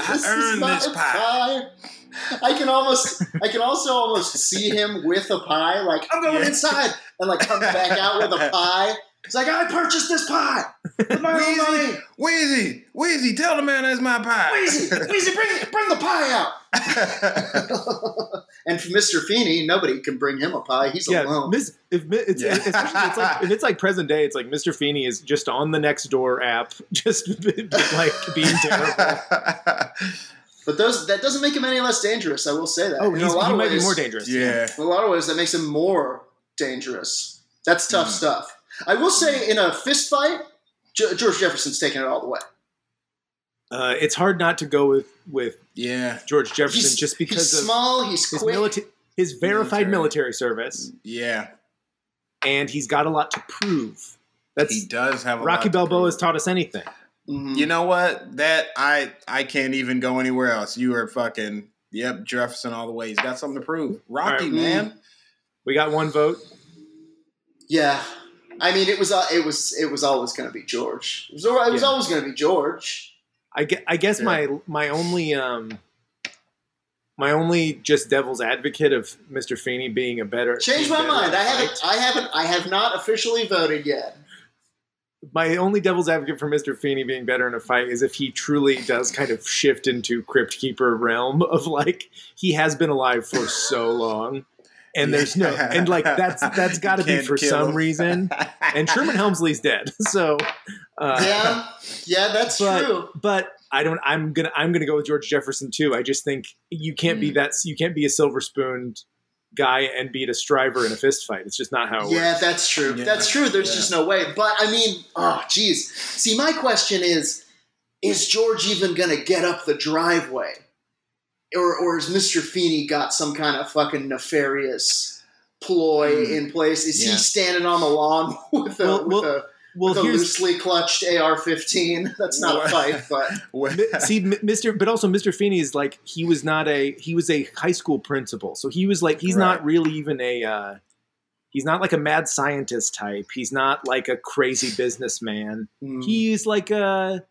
I This is earned this pie. I can almost, I can also almost see him with a pie. Like I'm going Yeah. inside, and like comes back out with a (laughs) pie. He's like, I purchased this pie with my own money. Weezy, Weezy, tell the man that's my pie. Weezy, (laughs) Weezy, bring bring the pie out. (laughs) and for Mr. Feeney, nobody can bring him a pie. He's Yeah, alone. Miss, if it's, Yeah. it's like if it's like present day, it's like Mr. Feeney is just on the next door app, (laughs) just like being terrible. But those that doesn't make him any less dangerous. I will say that. Oh, In he's, a lot he of might ways, be more dangerous. yeah. In a lot of ways, that makes him more dangerous. That's tough Mm. stuff. I will say, in a fist fight, Ge- George Jefferson's taking it all the way. Uh, it's hard not to go with with Yeah. George Jefferson He's, just because he's of small, he's his quick. military, his verified Military. military service, Yeah. and he's got a lot to prove. That's He does have a Rocky lot to Balboa prove. has taught us anything. Mhm. You know what? That I I can't even go anywhere else. You are fucking yep, Jefferson all the way. He's got something to prove. Rocky, All right. man. We got one vote. Yeah, I mean, it was uh, it was it was always going to be George. It was, it was Yeah. always going to be George. I guess, I guess Yeah. my my only um my only just devil's advocate of Mr. Feeney being a better Change my mind. I haven't. I haven't I have not officially voted yet. my only devil's advocate for Mr. Feeney being better in a fight is if he truly does kind of shift into Crypt Keeper realm of like he has been alive for so long. And there's no and like that's that's (laughs) got to be for some him. reason. And Sherman Hemsley's dead, (laughs) so uh, Yeah, yeah, that's but, true. But I don't. I'm gonna. I'm gonna go with George Jefferson too. I just think you can't be Mm. that. You can't be a silver spooned guy and beat a striver in a fist fight. It's just not how it Yeah, works. that's true. Yeah, That's true. There's yeah. just no way. But I mean, oh, geez. See, my question is: Is George even going to get up the driveway, or or has Mister Feeney got some kind of fucking nefarious ploy Hmm. in place? Is Yeah. he standing on the lawn (laughs) with a Well, with well, a, Well, with a loosely clutched AR-15? (laughs) That's not a fight, (laughs) but see, Mr. But also, Mr. Feeney is like he was not a he was a high school principal, so he was like he's not really even a uh, he's not like a mad scientist type. He's not like a crazy businessman. mm, He's like a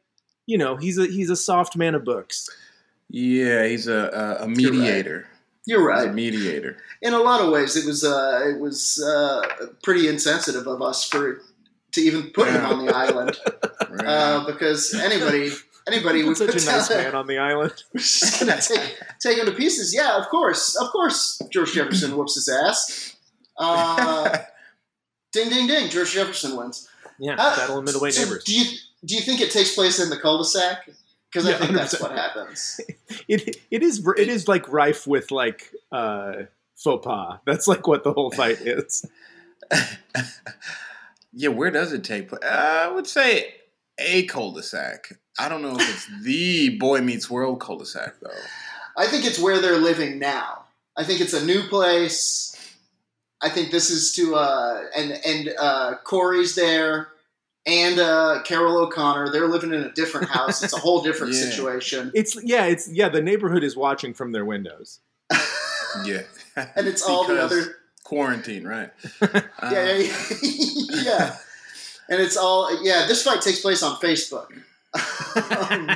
you know he's a he's a soft man of books. Yeah, he's a a, a mediator. you're right. he's right. a mediator. in a lot of ways, it was uh, it was uh, pretty insensitive of us for to even put him on the island Right. (laughs) uh, because anybody anybody would Such a nice down man on the island. (laughs) We're just gonna take take him to pieces. Yeah, of course, of course. George Jefferson whoops his ass. Uh, (laughs) ding, ding, ding. George Jefferson wins. Yeah, Uh, battle of middleweight so neighbors. Do you do you think it takes place in the cul-de-sac? Because I Yeah, think that's 100%. what (laughs) happens. it it is it is like rife with like uh faux pas. That's like what the whole fight is. (laughs) yeah, where does it take place? Uh, I would say a cul-de-sac. I don't know if it's (laughs) the Boy Meets World cul-de-sac though. I think it's where they're living now. I think it's a new place. I think this is to uh, and and uh, Cory's there, and uh, Carroll O'Connor. They're living in a different house. It's a whole (laughs) different Yeah. situation, It's yeah, it's yeah. The neighborhood is watching from their windows. (laughs) Yeah, and it's all the other quarantine, right? (laughs) yeah Uh, yeah, yeah. yeah. and it's all yeah. This fight takes place on Facebook. Um,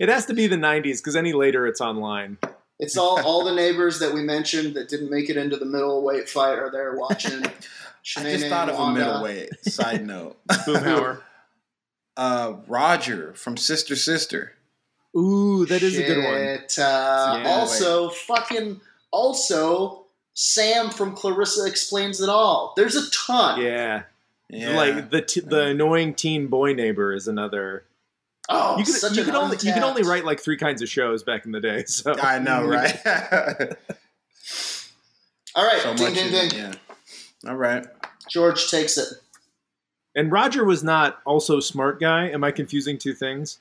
it has to be the '90s because any later it's online. It's all all the neighbors that we mentioned that didn't make it into the middleweight fight are there watching. (laughs) I just thought of a Wanda. middleweight. Side note: (laughs) Boomhauer. (laughs) uh, Roger from Sister Sister. Ooh, that is a good one. Uh, Yeah. also, fucking, also, Sam from Clarissa Explains It All. There's a ton. Yeah, Yeah, like the t- the annoying teen boy neighbor is another. Oh, you could such you an could only you could only write like three kinds of shows back in the day. (laughs) So I know, (laughs) right? (laughs) All right, so ding, much. ding, in ding. it, Yeah. All right. George takes it. And Roger was not also smart guy. Am I confusing two things?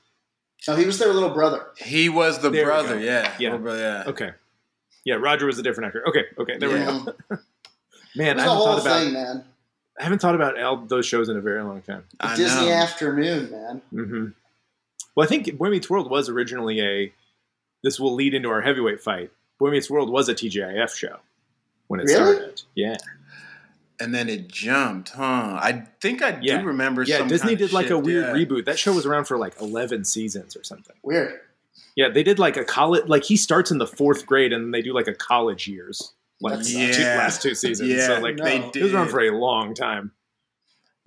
No, he was their little brother. He was the There brother. Yeah. Yeah. Brother, yeah. Okay. Yeah, Roger was a different actor. Okay, okay, there Yeah. we go. Man, I haven't thought about thing, man. I haven't thought about all those shows in a very long time. I Disney know. afternoon, man. hmm Well, I think Boy Meets World was originally a this will lead into our heavyweight fight. Boy Meets World was a TGIF show when it Really? started. Yeah, And then it jumped, huh? I think I Yeah. do remember. yeah. some Disney kind of did like a weird yeah. reboot. That show was around for like eleven seasons or something. Weird. Yeah, they did like a college. Like he starts in the fourth grade, and they do like a college years, like That's- two, Yeah. last two seasons. Yeah, so like no. they did. it was around for a long time.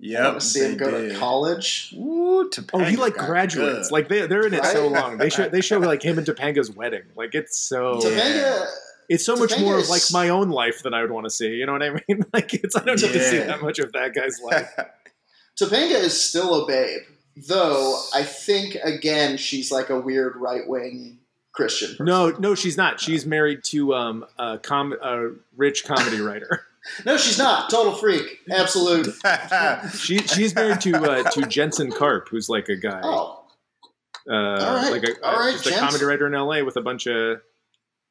I Yep, want to see him go did. to college. Ooh, Oh, he like graduates. good. Like they they're in it so long. They show they show like him and Topanga's wedding. Like it's so Topanga, it's so much Topanga more of like my own life than I would want to see. You know what I mean? (laughs) Like it's I don't need to see that much of that guy's (laughs) life. Topanga is still a babe, though I think again she's like a weird right wing Christian. Person. No, no, she's not. She's married to um a com a rich comedy writer. No, she's not. Total freak, absolute. (laughs) She she's married to uh, to Jensen Karp, who's like a guy, Oh, uh, right. like a, All right, just a comedy writer in L.A. with a bunch of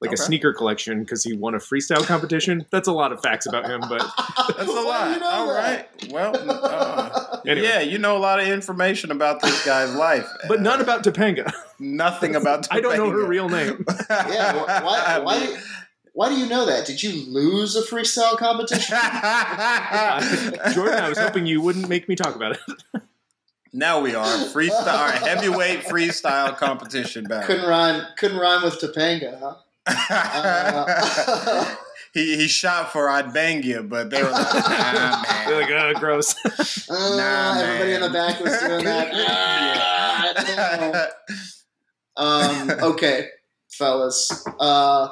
like Okay. a sneaker collection because he won a freestyle competition. That's a lot of facts about him, but (laughs) That's a lot. you know All that? right. Well, uh, Anyway. yeah, you know a lot of information about this guy's life, but not about Topanga. nothing about. Topanga. (laughs) I don't know her real name. Yeah, wh- why, why, do, why do you know that? Did you lose a freestyle competition? (laughs) Jordan, I was hoping you wouldn't make me talk about it. now we are freestyle, our heavyweight freestyle competition battle. couldn't rhyme. Couldn't rhyme with Topanga, huh? (laughs) Uh, (laughs) he he shot for I'd bang you, but they were like, nah, man. They're like, oh, gross. Uh, Nah, everybody in the back was doing that. Ah. Um, okay, fellas. Uh,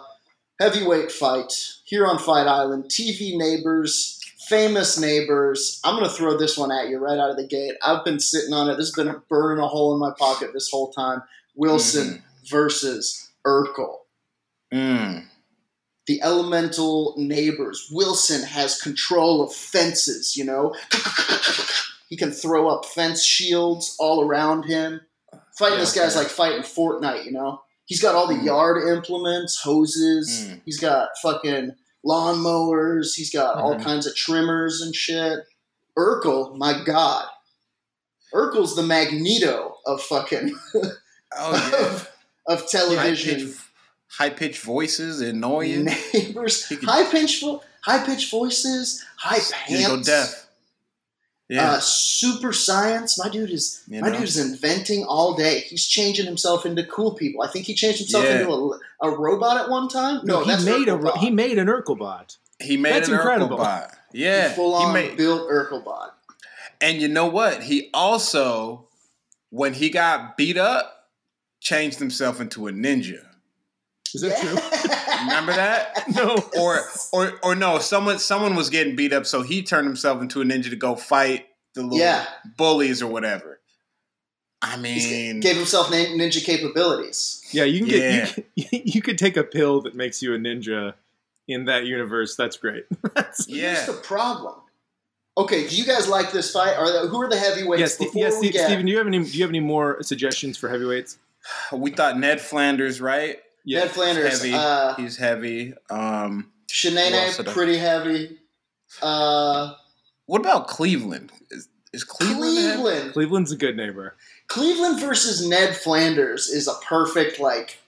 heavyweight fight here on Fight Island. TV neighbors, famous neighbors. I'm going to throw this one at you right out of the gate. I've been sitting on it. This has been burning a hole in my pocket this whole time. Wilson versus Urkel. Mm. The elemental neighbors. Wilson has control of fences, you know? (laughs) he can throw up fence shields all around him. Fighting this Yeah, guy's yeah. like fighting Fortnite, you know? He's got all the Mm. yard implements, hoses. Mm. He's got fucking lawnmowers. He's got all Mhm. kinds of trimmers and shit. Urkel, my god. Urkel's the Magneto of fucking Oh (laughs) of yeah. television High pitched voices annoying. neighbors. High pitched high pitched voices, high could go pants. deaf. Yeah. Uh, super science. My dude is you my know? is inventing all day. He's changing himself into cool people. I think he changed himself Yeah. into a, a robot at one time. No, No, that's he made a Urkelbot. he made an Urkelbot. He made That's an incredible. Urkelbot. Yeah, He full on made, built Urkelbot. and you know what? He also, when he got beat up, changed himself into a ninja. Is that true? (laughs) Remember that? (laughs) No. Or, or, or no? Someone, someone was getting beat up, so he turned himself into a ninja to go fight the little Yeah. bullies or whatever. I He's- mean, gave himself ninja capabilities. Yeah, you can Yeah. get you, can, (laughs) you could take a pill that makes you a ninja in that universe. That's great. That's, yeah. Here's the problem. Okay, do you guys like this fight? Are the, who are the heavyweights? yes, Ste- Before yes, we Ste- get Steven. Do you have any? Do you have any more suggestions for heavyweights? we thought Ned Flanders, right? Ned Flanders, heavy. uh, He's heavy. Um, Who Shanae, did pretty heavy. Uh, what about Cleveland? Is, is Cleveland? Cleveland. Cleveland's a good neighbor. Cleveland versus Ned Flanders is a perfect like.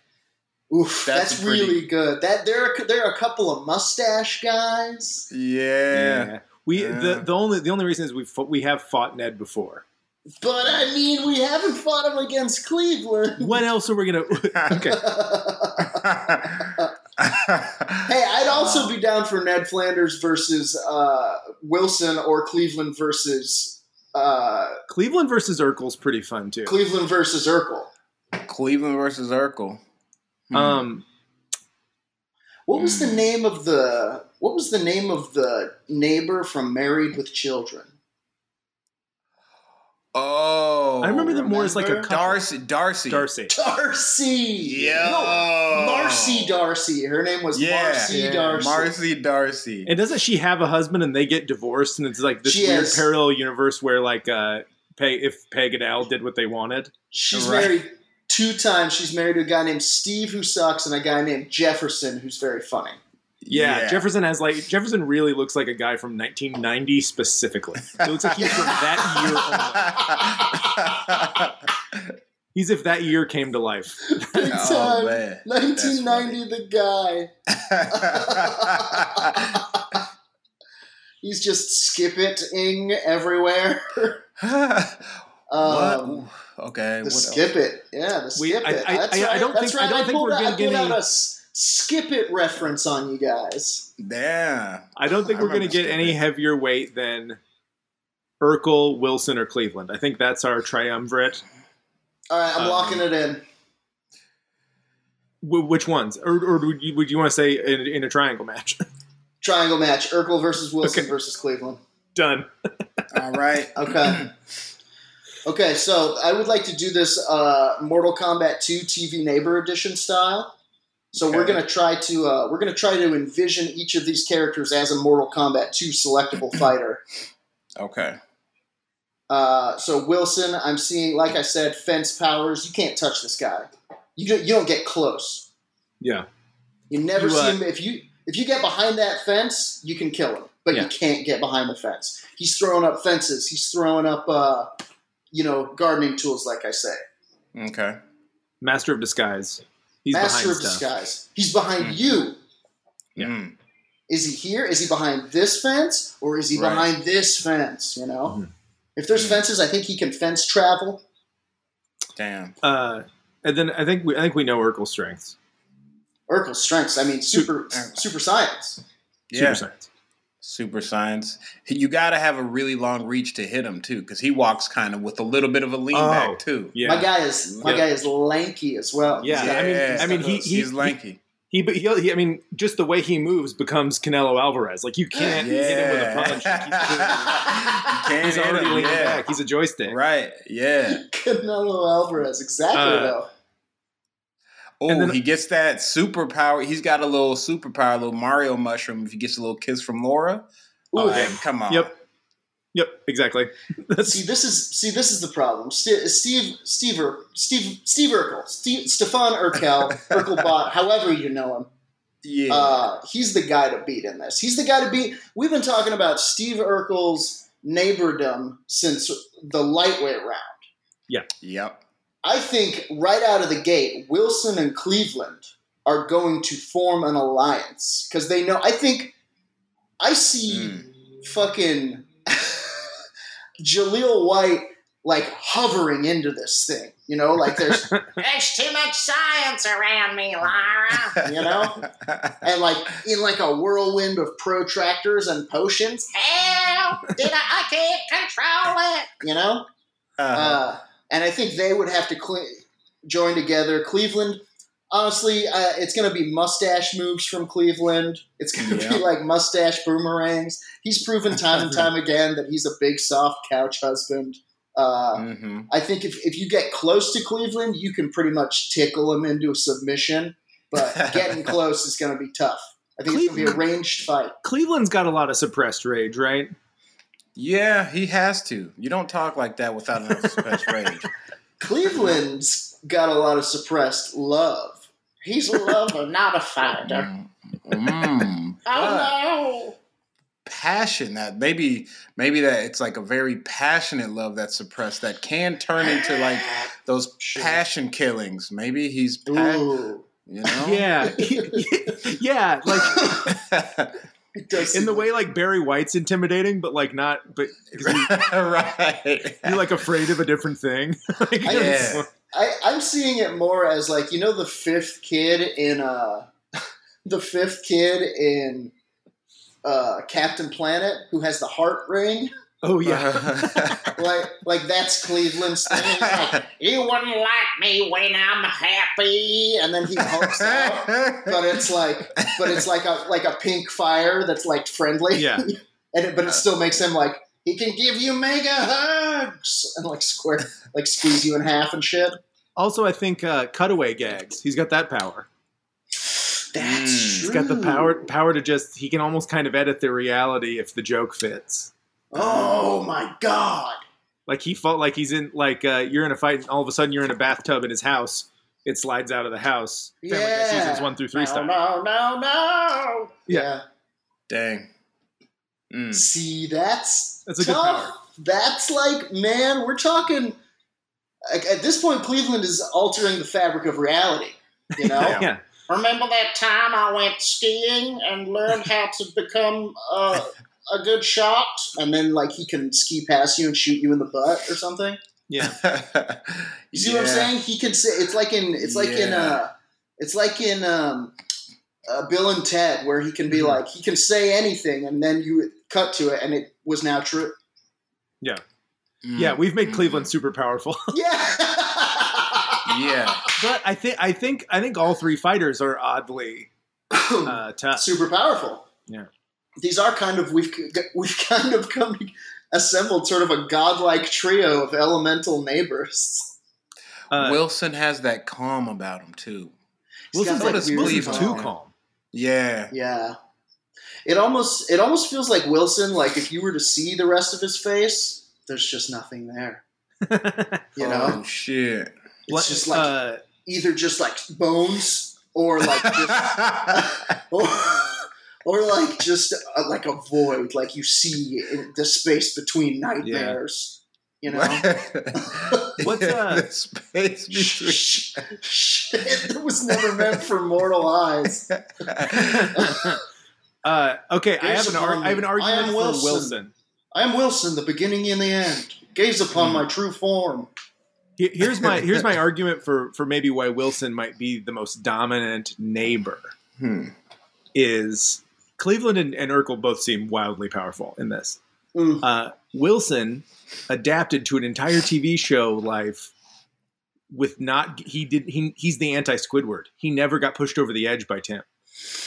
Oof, That's that's, pretty- really good. That there are there are a couple of mustache guys, Yeah. We Yeah. the, the only the only reason is we we have fought Ned before. But I mean we haven't fought him against Cleveland. When else are we gonna? (laughs) okay, (laughs) Hey, I'd also be down for Ned Flanders versus uh, Wilson or Cleveland versus uh, Cleveland versus Urkel's pretty fun too. Cleveland versus Urkel. Cleveland versus Urkel. Hmm. Um, What was the Hmm. name of the What was the name of the neighbor from Married with Children? Oh, I remember them more as like a remember? couple. D'Arcy. D'Arcy. D'Arcy. D'Arcy. Yeah. No, Marcy D'Arcy. Her name was Yeah. Marcy Yeah. D'Arcy. Marcy D'Arcy. And doesn't she have a husband and they get divorced and it's like this She weird has- parallel universe where like uh Peg, if Peg and Al did what they wanted. She's Right. married two times. She's married to a guy named Steve who sucks and a guy named Jefferson who's very funny. Yeah, Jefferson has like Jefferson really looks like a guy from 1990 specifically. It looks like he's from that year only. (laughs) He's if that year came to life. Big Oh, time. man. 1990, the guy. (laughs) He's just skip it-ing everywhere. (laughs) what? Um, Okay. the what else? skip it, yeah, the We- skip I- it. I- That's I- I don't That's think- I don't think pulled we're out, gonna get pulled out any- a s- skip it reference on you guys. Yeah. I don't think I we're going to get any It. heavier weight than Urkel, Wilson, or Cleveland. I think that's our triumvirate. All right, I'm Um, locking it in. Wh- which ones? Or, or would you, would you want to say in, in a triangle match? (laughs) Triangle match: Urkel versus Wilson Okay. versus Cleveland. Done. (laughs) All right. Okay. okay, so I would like to do this uh, Mortal Kombat 2 TV Neighbor Edition style. So we're gonna try to uh, we're gonna try to envision each of these characters as a Mortal Kombat 2 selectable (laughs) fighter. Okay. Uh, so Wilson, I'm seeing, like I said, fence powers. You can't touch this guy. You don't, you don't get close. Yeah. You never You, see uh, him. If you if you get behind that fence, you can kill him, but Yeah. you can't get behind the fence. He's throwing up fences. He's throwing up, uh, you know, gardening tools, like I say. Okay. Master of disguise. He's Master of stuff. disguise. He's behind Mhm. you. Yeah. Mm. Is he here? Is he behind this fence, or is he Right. behind this fence? You know, Mhm. if there's fences, I think he can fence travel. Damn. Uh, and then I think we I think we know Urkel's strengths. Urkel's strengths. I mean, super Super- super science. Yeah. Super science. Super science. You got to have a really long reach to hit him too, because he walks kind of with a little bit of a lean Oh. back too. Yeah. My guy is my Yeah. guy is lanky as well. Yeah, He's I mean- Yeah. I mean, he- he's lanky. He, but he, he, I mean, just the way he moves becomes Canelo Alvarez. Like you can't hit him with a punch. (laughs) You can't he's, he's already him, leaning yeah. back. He's a joystick. Right. Yeah. (laughs) Canelo Alvarez, exactly Uh, though. Oh, And then- he gets that superpower. He's got a little superpower, a little Mario mushroom. If he gets a little kiss from Laura, oh, Ooh. come on. Yep. Yep. Exactly. (laughs) That's See, this is see, this is the problem. Steve, Steve, Steve, Ur- Steve, Steve Urkel, Steve, Stefan Urkel, (laughs) Urkelbot, however you know him. Yeah. Uh, he's the guy to beat in this. He's the guy to beat. We've been talking about Steve Urkel's neighbordom since the lightweight round. Yeah. Yep. I think right out of the gate, Wilson and Cleveland are going to form an alliance because they know. I think I see Mm. fucking (laughs) Jaleel White like hovering into this thing. You know, like there's (laughs) There's too much science around me, Laura. you know, and like in like a whirlwind of protractors and potions. Hell, Did I? I can't control it. You know, Uh, uh, and I think they would have to cle join together. Cleveland. Honestly, uh, it's going to be mustache moves from Cleveland. It's going to be like mustache boomerangs. He's proven time and time (laughs) again that he's a big soft couch husband. Uh, hmm I think if, if you get close to Cleveland, you can pretty much tickle him into a submission, but (laughs) getting close is going to be tough. I think it's going to be a ranged fight. Cleveland's got a lot of suppressed rage, right? Yeah, he has to. You don't talk like that without enough suppressed rage. (laughs) Cleveland's got a lot of suppressed love. He's a lover, not a fighter. Mm. (laughs) But Oh passion that maybe maybe that it's like a very passionate love that's suppressed that can turn into like (sighs) those Sure. passion killings. Maybe he's pa- you know Yeah. (laughs) yeah. Like It does in the way like Barry White's intimidating, but like not, but (laughs) he- right. you're like afraid of a different thing. (laughs) like, I- (laughs) Yeah. I, I'm seeing it more as like you know the fifth kid in uh the fifth kid in uh Captain Planet who has the heart ring. Oh yeah. (laughs) Like like that's Cleveland's thing. He's like, (laughs) You wouldn't like me when I'm happy. and then he hulks out. (laughs) But it's like but it's like a like a pink fire that's like friendly. Yeah. and it, but it still makes him like he can give you mega hugs and like square like squeeze you in half and shit. Also, I think uh, cutaway gags. He's got that power. That's Mm. true. He's got the power power to just he can almost kind of edit the reality if the joke fits. Oh my god. Like he felt like he's in like uh, you're in a fight and all of a sudden you're in a bathtub in his house. It slides out of the house. Family Guy Yeah. seasons one through three no, style. no, no, no. Yeah. Dang. Mm. See, that's That's a good power. That's like, man, we're talking. At, at this point, Cleveland is altering the fabric of reality. You know, Yeah. (laughs) Yeah. Remember that time I went skiing and learned how to become uh, a good shot, and then like he can ski past you and shoot you in the butt or something. Yeah. (laughs) You see what I'm saying? He can say it's like in it's like in uh it's like in um uh, Bill and Ted where he can be Mhm. like he can say anything and then you cut to it and it was now true. Yeah, Yeah, we've made. Cleveland super powerful. (laughs) Yeah. Yeah. but I think I think I think all three fighters are oddly (coughs) uh, tough. Super powerful. Yeah. These are kind of we've (laughs) we've kind of come assembled sort of a godlike trio of elemental neighbors. Uh, Wilson has that calm about him too. He's got Wilson's, like, does weird too calm. calm. Yeah. Yeah. It almost it almost feels like Wilson, like if you were to see the rest of his face, there's just nothing there. (laughs) You know? Oh shit. It's What- just like uh, either just like bones or like (laughs) just, or, or like just uh like a void, like you see in the space between nightmares. You know, (laughs) What's, uh, the space between? shit that was never meant for mortal eyes. (laughs) uh, okay, I have an ar- I have an me. I am argument for Wilson. Wilson. I am Wilson, the beginning and the end. Gaze upon Hmm. my true form. Here's my here's my argument for for maybe why Wilson might be the most dominant neighbor. Hmm. Is Cleveland and, and Urkel both seem wildly powerful in this. Mm. Uh, Wilson adapted to an entire TV show life with not he did he he's the anti Squidward. He never got pushed over the edge by Tim.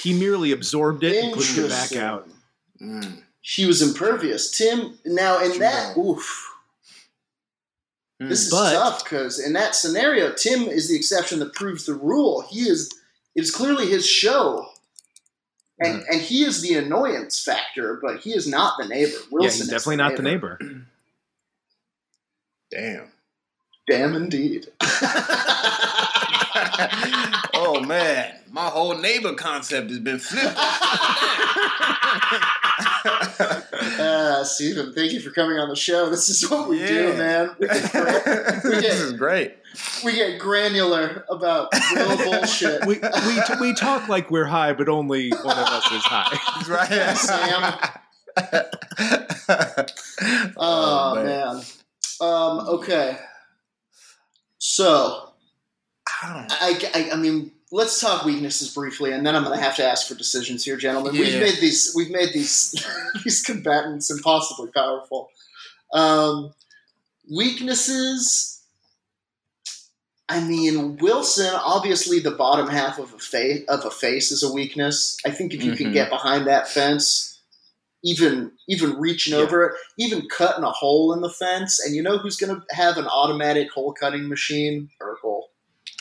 He merely absorbed it and pushed it back out. Mm. She was impervious. Tim, now in that, True. oof, this is But- tough because in that scenario, Tim is the exception that proves the rule. He is, it is clearly his show. And, mm. and he is the annoyance factor, but he is not the neighbor. Wilson yeah, he's is definitely not the neighbor. (clears throat) Damn. Damn, indeed. (laughs) (laughs) oh man, my whole neighbor concept has been flipped. (laughs) uh, Stephen, thank you for coming on the show. This is what we do, man. We get, gra- we, (laughs) this is great. we get granular about real (laughs) bullshit. we, we, we talk like we're high, but only one of us is high. (laughs) Right, Sam. Oh, man. Um, okay. So, I don't I, I, I mean, let's talk weaknesses briefly, and then I'm going to have to ask for decisions here, gentlemen. We've made these we've made these (laughs) these combatants impossibly powerful. Um, weaknesses. I mean, Wilson. Obviously, the bottom half of a face of a face is a weakness. I think if you can Mhm. get behind that fence, even even reaching Yeah. over it, even cutting a hole in the fence, and you know who's going to have an automatic hole cutting machine?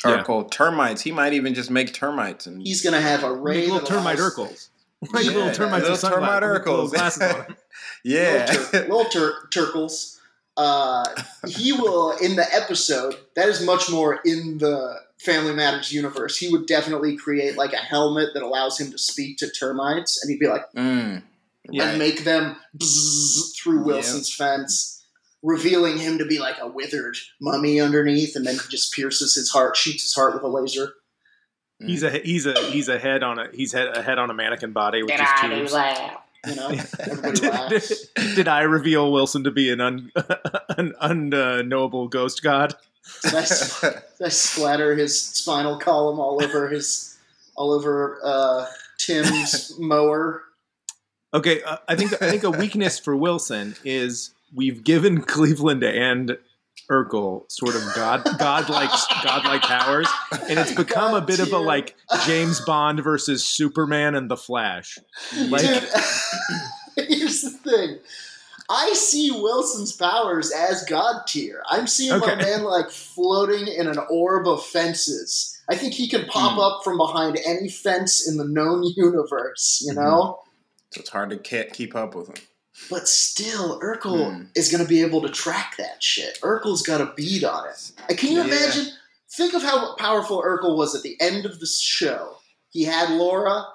Urkel. Yeah. Termites. He might even just make termites and He's going to have a ray. Make little termite allows- Urkels. Like Yeah, little termites little termite with Urkels. glasses on 'em. (laughs) yeah. little, tur- little tur- turkles. Uh, he will in the episode. That is much more in the Family Matters universe. He would definitely create like a helmet that allows him to speak to termites, and he'd be like, Mm. Yeah. and make them bzzz through Wilson's fence, revealing him to be like a withered mummy underneath, and then he just pierces his heart, shoots his heart with a laser. He's a he's a he's a head on a he's head, a head on a mannequin body with Did just I tubes. that? You know, (laughs) everybody laughs. Did I reveal Wilson to be an un, (laughs) an unknowable ghost god? Did I, s- did (laughs) I splatter his spinal column all over his, all over uh, Tim's mower? Okay, uh, I think I think a weakness for Wilson is we've given (laughs) Cleveland and Urkel sort of god (laughs) godlike godlike powers, and it's become a God bit of a like James Bond versus Superman and the Flash. Like- Dude, (laughs) here's the thing. I see Wilson's powers as God tier. I'm seeing my man like floating in an orb of fences. I think he can pop Hmm. up from behind any fence in the known universe, you know? So it's hard to keep up with him. But still, Urkel Hmm. is going to be able to track that shit. Urkel's got a bead on it. Can you Yeah. imagine? Think of how powerful Urkel was at the end of the show. He had Laura.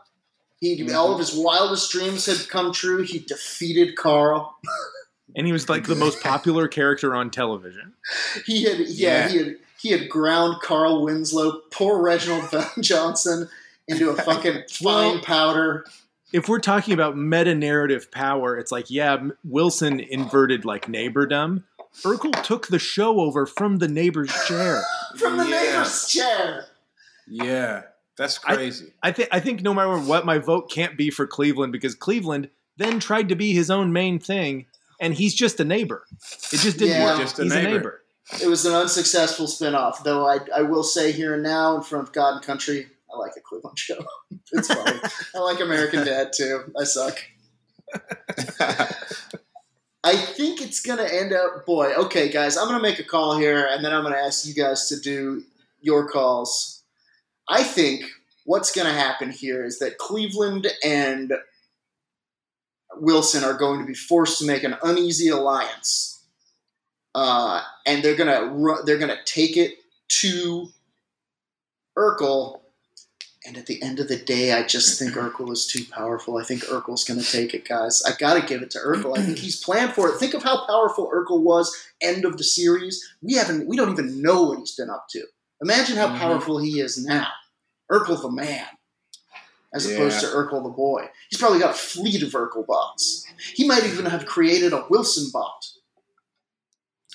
He Mhm. all of his wildest dreams had come true. He defeated Carl. (laughs) and he was like the most popular character on television. (laughs) He had, yeah, Yeah. he had, he had ground Carl Winslow, poor Reginald (laughs) VelJohnson, into a fucking fine powder. If we're talking about meta narrative power, it's like yeah, Wilson inverted like neighbordom. Urkel took the show over from the neighbor's chair. (laughs) From the Yeah. neighbor's chair. Yeah, that's I- crazy. I think I think no matter what, my vote can't be for Cleveland because Cleveland then tried to be his own main thing, and he's just a neighbor. It just didn't Yeah. work. Just a he's neighbor. a neighbor. It was an unsuccessful spinoff, though I, I will say here and now, in front of God and country, I like the Cleveland show. (laughs) it's funny. I like American Dad too. I suck. (laughs) I think it's going to end up, boy, okay, guys, I'm going to make a call here, and then I'm going to ask you guys to do your calls. I think what's going to happen here is that Cleveland and Wilson are going to be forced to make an uneasy alliance, uh, and they're gonna they're gonna take it to Urkel. And at the end of the day, I just think Urkel is too powerful. I think Urkel's going to take it, guys. I got to give it to Urkel. I think he's planned for it. Think of how powerful Urkel was end of the series. We haven't, we don't even know what he's been up to. Imagine how Mhm. powerful he is now. Urkel the man, as opposed to Yeah. Urkel the boy. He's probably got a fleet of Urkel bots. He might even have created a Wilson bot.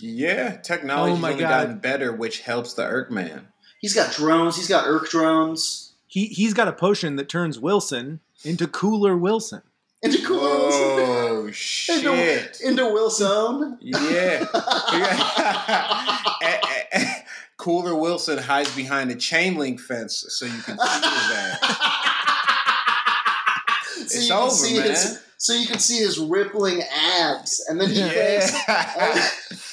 yeah, technology's Oh my only God. gotten better, which helps the Irk man. He's got drones. He's got Urk drones. He he's got a potion that turns Wilson into cooler Wilson. Into Cooler Wilson. Oh (laughs) shit! Into, into Wilson. Yeah. (laughs) (laughs) Eh, eh, eh. Cooler Wilson hides behind a chain link fence so you can see his ass. so It's you can over, see man. his so you can see his rippling abs, and then he thinks, Yeah.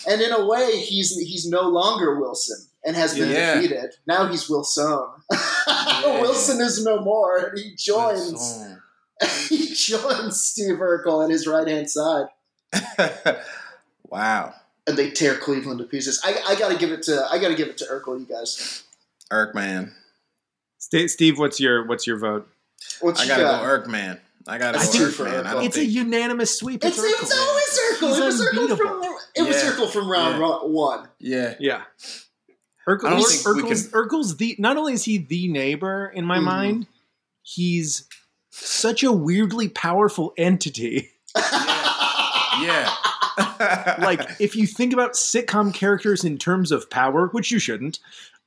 and in a way, he's he's no longer Wilson and has been Yeah. defeated. Now he's Wilson. (laughs) Wilson is no more, and he joins (laughs) he joins Steve Urkel at his right hand side, (laughs) wow. and they tear Cleveland to pieces. I, I got to give it to I got to give it to Urkel, you guys. Irk man. Sta- Steve, what's your what's your vote? What I you gotta got? go Irk man. I gotta I go think Irk for man. I Urkel. don't It's a unanimous sweep. It's, It's, it's always Urkel. He's It was Urkel unbeatable. from it was Urkel from round Yeah. one. Yeah. Yeah. I Urkel, don't think we Urkel's, Urkel's the not only is he the neighbor in my Mhm. mind, he's such a weirdly powerful entity. (laughs) Yeah. (laughs) Like if you think about sitcom characters in terms of power, which you shouldn't,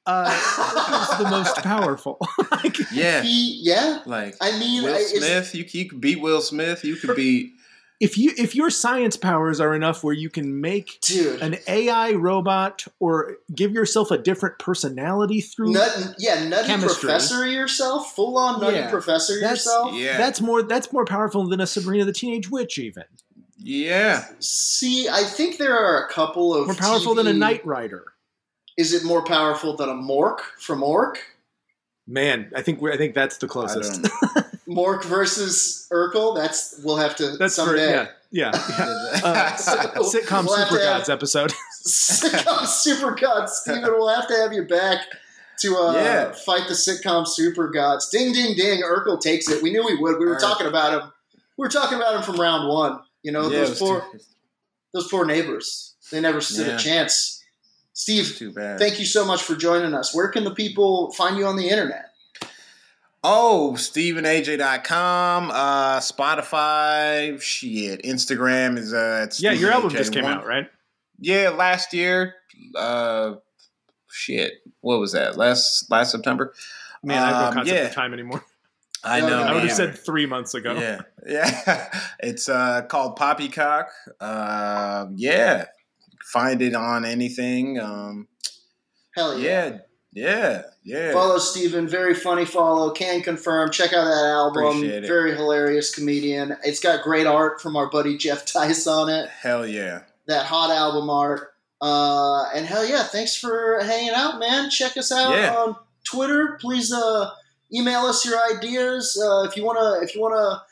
uh, Urkel's the most powerful. (laughs) like, yeah. he, yeah. Like I mean, Will I- Smith, you, you could beat Will Smith. You could beat if you if your science powers are enough where you can make dude. an AI robot or give yourself a different personality through Nut, yeah, nutty Chemistry. professor yourself, full on nutty Yeah. professor That's- yourself. yeah. that's more that's more powerful than a Sabrina the Teenage Witch even. yeah. See, I think there are a couple of More powerful than a Knight Rider. Is it more powerful than a Mork from Ork? Man, I think we're, I think that's the I closest. (laughs) don't Mork versus Urkel. That's we'll have to That's for someday. yeah, yeah. (laughs) Uh, sit- sitcom We'll Super to have- Gods episode. (laughs) sitcom super gods, Steven. We'll have to have you back to uh, Yeah. fight the sitcom super gods. Ding, ding, ding. Urkel takes it. We knew he would. We were Urk. talking about him. We were talking about him from round one. You know, yeah, those poor, too, those poor neighbors. They never stood Yeah. a chance. Steve, too bad. thank you so much for joining us. Where can the people find you on the internet? Oh, StephenAJ.com, uh, Spotify, shit, Instagram is uh, it's yeah, your album AJ just came one. out, right? Yeah, last year. Uh, shit, what was that? Last last September. Man, I have no Um, concept yeah. of time anymore. I know. I would have said three months ago. Yeah, yeah. (laughs) it's uh called Poppycock. Uh, yeah, find it on anything. Um, Hell yeah. yeah, yeah, yeah. Follow Steven. Very funny follow. Can confirm. Check out that album. It. Very hilarious comedian. It's got great art from our buddy Jeff Tice on it. Hell yeah. That hot album art. Uh, and hell yeah, thanks for hanging out, man. Check us out Yeah. on Twitter. Please uh, email us your ideas. Uh, if you wanna, if you wanna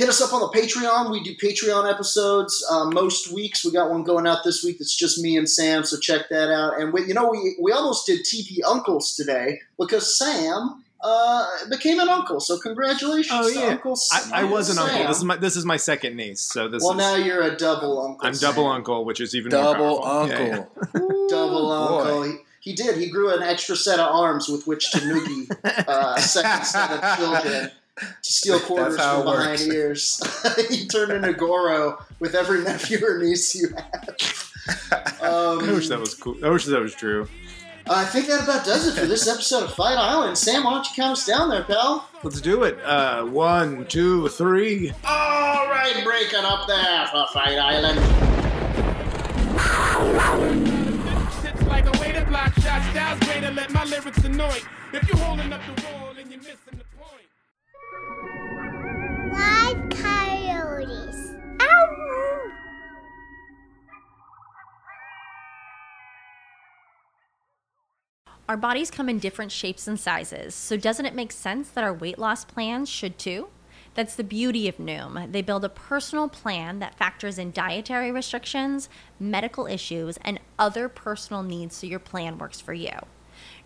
hit us up on the Patreon. We do Patreon episodes uh, most weeks. We got one going out this week that's just me and Sam, so check that out. And we, you know, we we almost did TV Uncles today because Sam uh, became an uncle. So congratulations, Oh to yeah, Uncle S- I, I was an Sam. uncle. This is my this is my second niece. So this well, is now you're a double uncle. I'm double uncle, which is even Double more powerful. Yeah, uncle. yeah. (laughs) Double Ooh, uncle. He, he did. He grew an extra set of arms with which to noogie uh, a second set of children to steal quarters That's how from it behind works. ears. (laughs) he turned into Goro with every nephew or niece you had. Um, (laughs) I wish that was cool. I wish that was true. I think that about does it for this episode of Fight Island. Sam, why don't you count us down there, pal? Let's do it. Uh, one, two, three. All right, break it up there for Fight Island. Shit's like a way to block shots. Styles way to let my lyrics annoy. If you holding up the wall Live coyotes. Ow! Our bodies come in different shapes and sizes, so doesn't it make sense that our weight loss plans should too? That's the beauty of Noom. They build a personal plan that factors in dietary restrictions, medical issues, and other personal needs so your plan works for you.